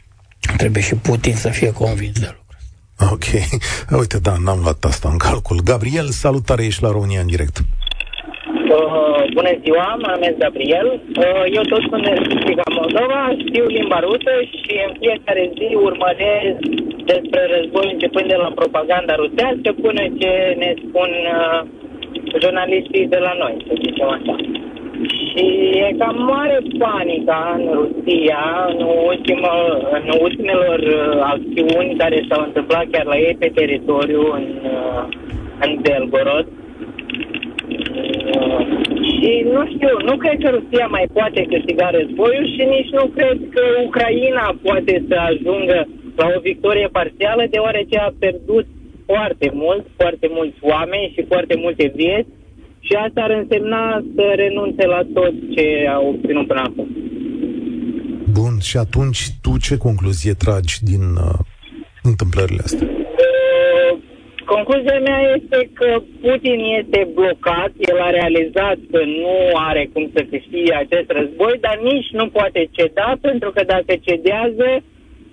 Trebuie și Putin să fie convins de lucru. Ok. Uite, da, n-am luat asta în calcul. Gabriel, salutare, ești la România în direct. Uh, bună ziua, mă numesc Gabriel. Uh, eu tot când explic Moldova, știu limba rusă și în fiecare zi urmăresc despre război începând de la propaganda rusească până ce ne spun uh, jurnaliștii de la noi, să zicem așa. Și e cam mare panica în Rusia în, ultimă, în ultimelor uh, acțiuni care s-au întâmplat chiar la ei pe teritoriu în, uh, în Belgorod. Uh, și nu știu, nu cred că Rusia mai poate câștiga războiul și nici nu cred că Ucraina poate să ajungă la o victorie parțială, deoarece a pierdut foarte mult, foarte mulți oameni și foarte multe vieți și asta ar însemna să renunțe la tot ce a obținut până acum. Bun, și atunci tu ce concluzie tragi din uh, întâmplările astea? Uh, concluzia mea este că Putin este blocat, el a realizat că nu are cum să câștige acest război, dar nici nu poate ceda, pentru că dacă cedează,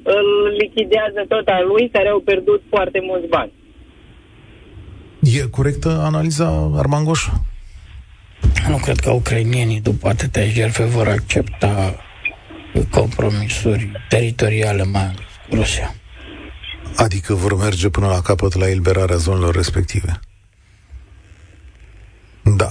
îl lichidează tot al lui, care au pierdut foarte mulți bani. E corectă analiza Armangoș? Nu cred că ucrainienii după atâtea jertfe vor accepta compromisuri teritoriale mai ales cu Rusia. Adică vor merge până la capăt la eliberarea zonelor respective. Da.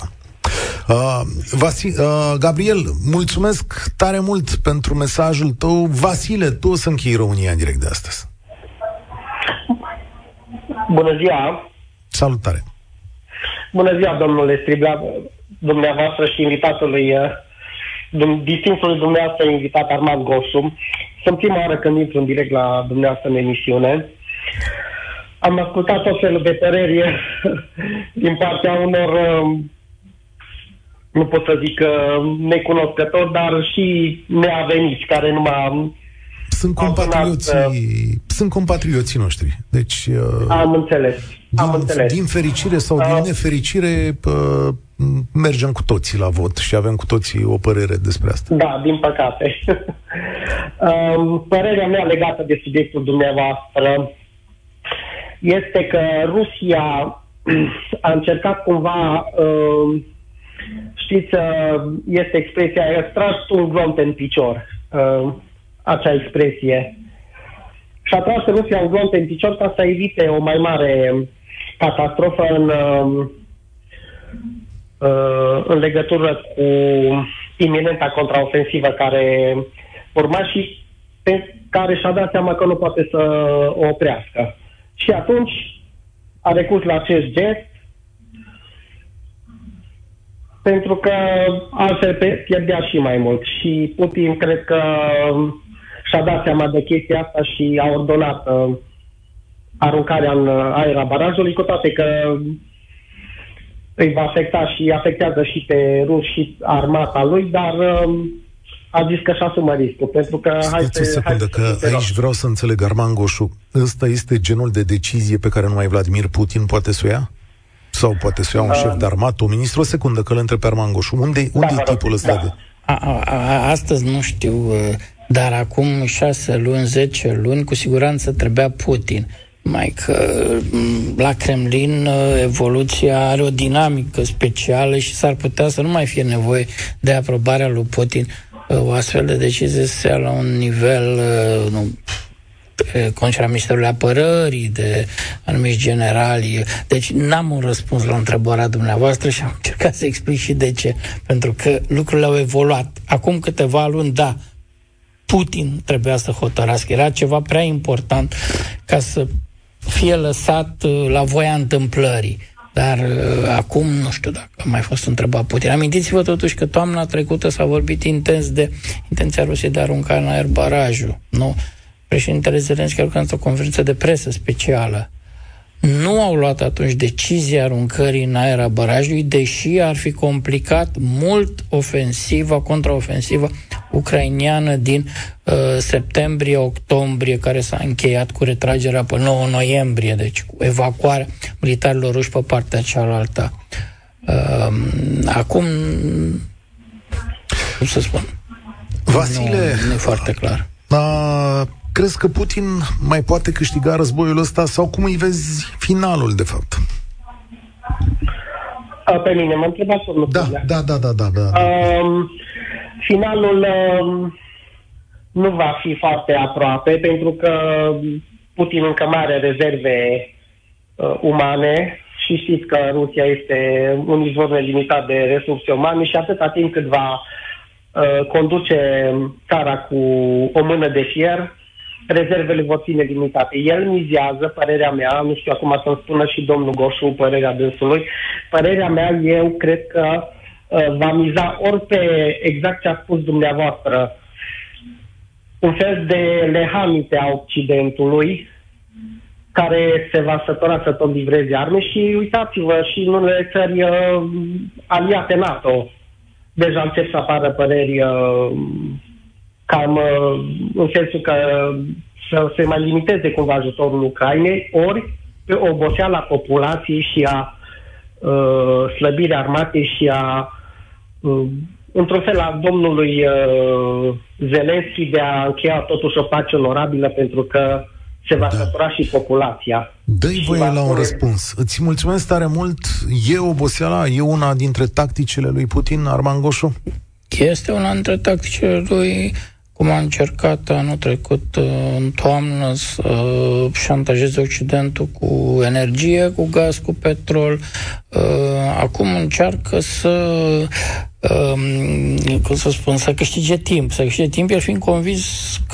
Uh, Vasi- uh, Gabriel, mulțumesc tare mult pentru mesajul tău. Vasile, tu o să închei România în direct de astăzi. Bună ziua! Salutare! Bună ziua, domnule Stribla, dumneavoastră și invitatului, uh, distinsului dumneavoastră invitat Armand Gosu. Sunt prima oară când intru în direct la dumneavoastră în emisiune. Am ascultat tot felul de păreri din partea unor, uh, nu pot să zic uh, necunoscători, dar și neaveniți, care nu m-a sunt compatrioții, uh, sunt compatrioții noștri. Deci, uh, am înțeles. Din, am înțeles. din fericire sau uh, din nefericire, uh, mergem cu toții la vot și avem cu toții o părere despre asta. Da, din păcate. uh, părerea mea legată de subiectul dumneavoastră este că Rusia a încercat cumva, uh, știți, uh, este expresia, a tras un glonț în picior. Uh, acea expresie. Și a tras Rusia un glonț în picior ca să evite o mai mare catastrofă în, um, uh, în legătură cu iminenta contraofensivă care urma și pe care și-a dat seama că nu poate să o oprească. Și atunci a recurs la acest gest pentru că altfel pierdea și mai mult. Și Putin cred că și-a dat seama de chestia asta și a ordonat uh, aruncarea în aer a barajului, cu toate că îi va afecta și afectează și pe ruși și armata lui, dar uh, a zis că și asumă riscul, pentru că... Stați hai o secundă, că aici vreau să înțeleg, Arman Goșu, ăsta este genul de decizie pe care numai Vladimir Putin poate să o ia? Sau poate să ia un uh, șef de armată, un ministru? O secundă, că îl întreb pe Arman Goșu. Unde, unde da, e tipul ăsta da. de... A, a, a, astăzi nu știu, uh, dar acum șase luni, zece luni, cu siguranță trebuia Putin mai că mm, la Kremlin uh, evoluția are o dinamică specială și s-ar putea să nu mai fie nevoie de aprobarea lui Putin. Uh, o astfel de decizie se ia la un nivel uh, nu, conducerea Ministerului Apărării, de anumiți generali. Deci n-am un răspuns la întrebarea dumneavoastră și am încercat să explic și de ce. Pentru că lucrurile au evoluat. Acum câteva luni, da, Putin trebuia să hotărască. Era ceva prea important ca să fie lăsat uh, la voia întâmplării. Dar uh, acum nu știu dacă a mai fost întrebat Putin. Amintiți-vă totuși că toamna trecută s-a vorbit intens de intenția Rusiei de a arunca în aer barajul. Nu? Președintele Zelenski a într-o conferință de presă specială nu au luat atunci decizia aruncării în aer a barajului, deși ar fi complicat mult ofensiva, contraofensiva ucrainiană din uh, septembrie-octombrie, care s-a încheiat cu retragerea pe 9 noiembrie, deci cu evacuarea militarilor ruși pe partea cealaltă. Uh, acum, cum să spun, Vasile, nu, nu e foarte clar. Uh, Crezi că Putin mai poate câștiga războiul ăsta sau cum îi vezi finalul, de fapt? Pe mine, mă întrebați da, da, da, da, da, da. Um, finalul um, nu va fi foarte aproape, pentru că Putin încă mai are rezerve uh, umane și știți că Rusia este un izvor nelimitat de resurse umane și atâta timp cât va uh, conduce țara cu o mână de fier, rezervele vor fi nelimitate. El mizează, părerea mea, nu știu acum să-mi spună și domnul Goșu părerea dânsului, părerea mea, eu cred că uh, va miza ori pe exact ce a spus dumneavoastră, un fel de lehamite a Occidentului, care se va sătura să tot livreze arme și uitați-vă și în unele țări uh, aliate NATO. Deja încep să apară păreri uh, cam uh, în sensul că să se mai limiteze cumva ajutorul Ucrainei, ori pe oboseala populației și a uh, slăbirea armatei și a uh, într-un fel a domnului uh, Zelenski de a încheia totuși o pace onorabilă pentru că se va da. sătura și populația. Dă-i voie la un răspuns. Îți mulțumesc tare mult. E oboseala? E una dintre tacticile lui Putin, Arman Goșu? Este una dintre tacticile lui cum a încercat anul trecut uh, în toamnă să uh, șantajeze Occidentul cu energie, cu gaz, cu petrol. Uh, acum încearcă să um, cum să spun, să câștige timp. Să câștige timp, el fiind convins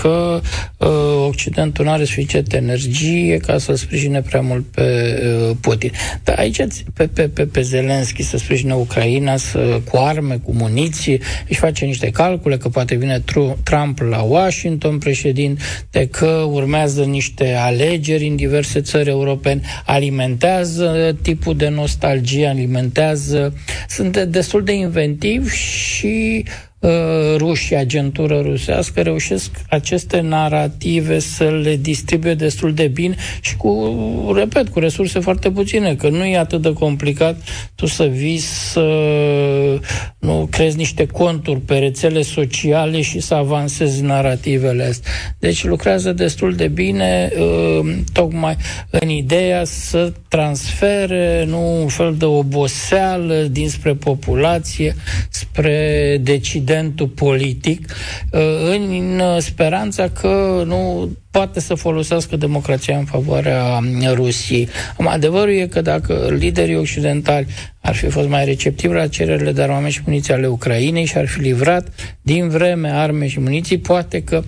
că uh, Occidentul nu are suficient energie ca să sprijine prea mult pe uh, Putin. Dar aici pe, pe, pe, pe Zelenski să sprijine Ucraina să, cu arme, cu muniții, își face niște calcule că poate vine Trump la Washington, președinte, că urmează niște alegeri în diverse țări europene, alimentează tipul de nostalgie, alimentează, sunt destul de inventivi și uh, rușii, agentură rusească, reușesc aceste narrative să le distribuie destul de bine și cu, repet, cu resurse foarte puține, că nu e atât de complicat tu să vii să nu crezi niște conturi pe rețele sociale și să avansezi narativele astea. Deci lucrează destul de bine uh, tocmai în ideea să transfere nu un fel de oboseală dinspre populație spre decidentul politic uh, în speranța că nu poate să folosească democrația în favoarea Rusiei. Adevărul e că dacă liderii occidentali ar fi fost mai receptivi la cererile de armament și muniții ale Ucrainei și ar fi livrat din vreme arme și muniții, poate că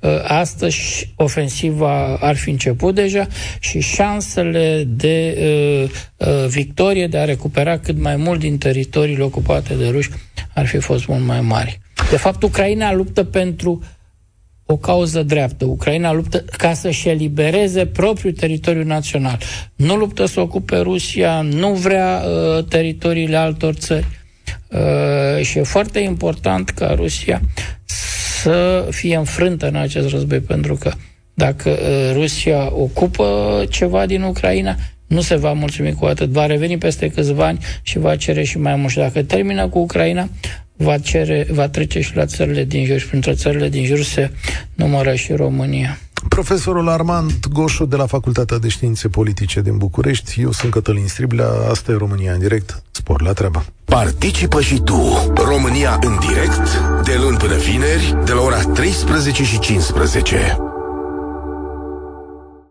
uh, astăzi ofensiva ar fi început deja și șansele de uh, uh, victorie, de a recupera cât mai mult din teritoriile ocupate de ruși, ar fi fost mult mai mari. De fapt, Ucraina luptă pentru o cauză dreaptă. Ucraina luptă ca să-și elibereze propriul teritoriu național. Nu luptă să ocupe Rusia, nu vrea uh, teritoriile altor țări. Uh, și e foarte important ca Rusia să fie înfrântă în acest război, pentru că dacă uh, Rusia ocupă ceva din Ucraina, nu se va mulțumi cu atât. Va reveni peste câțiva ani și va cere și mai mult. Și dacă termină cu Ucraina, va, cere, va trece și la țările din jur și printre țările din jur se numără și România. Profesorul Armand Goșu de la Facultatea de Științe Politice din București. Eu sunt Cătălin Striblea, asta e România în direct. Spor la treabă. Participă și tu, România în direct, de luni până vineri, de la ora 13 și 15.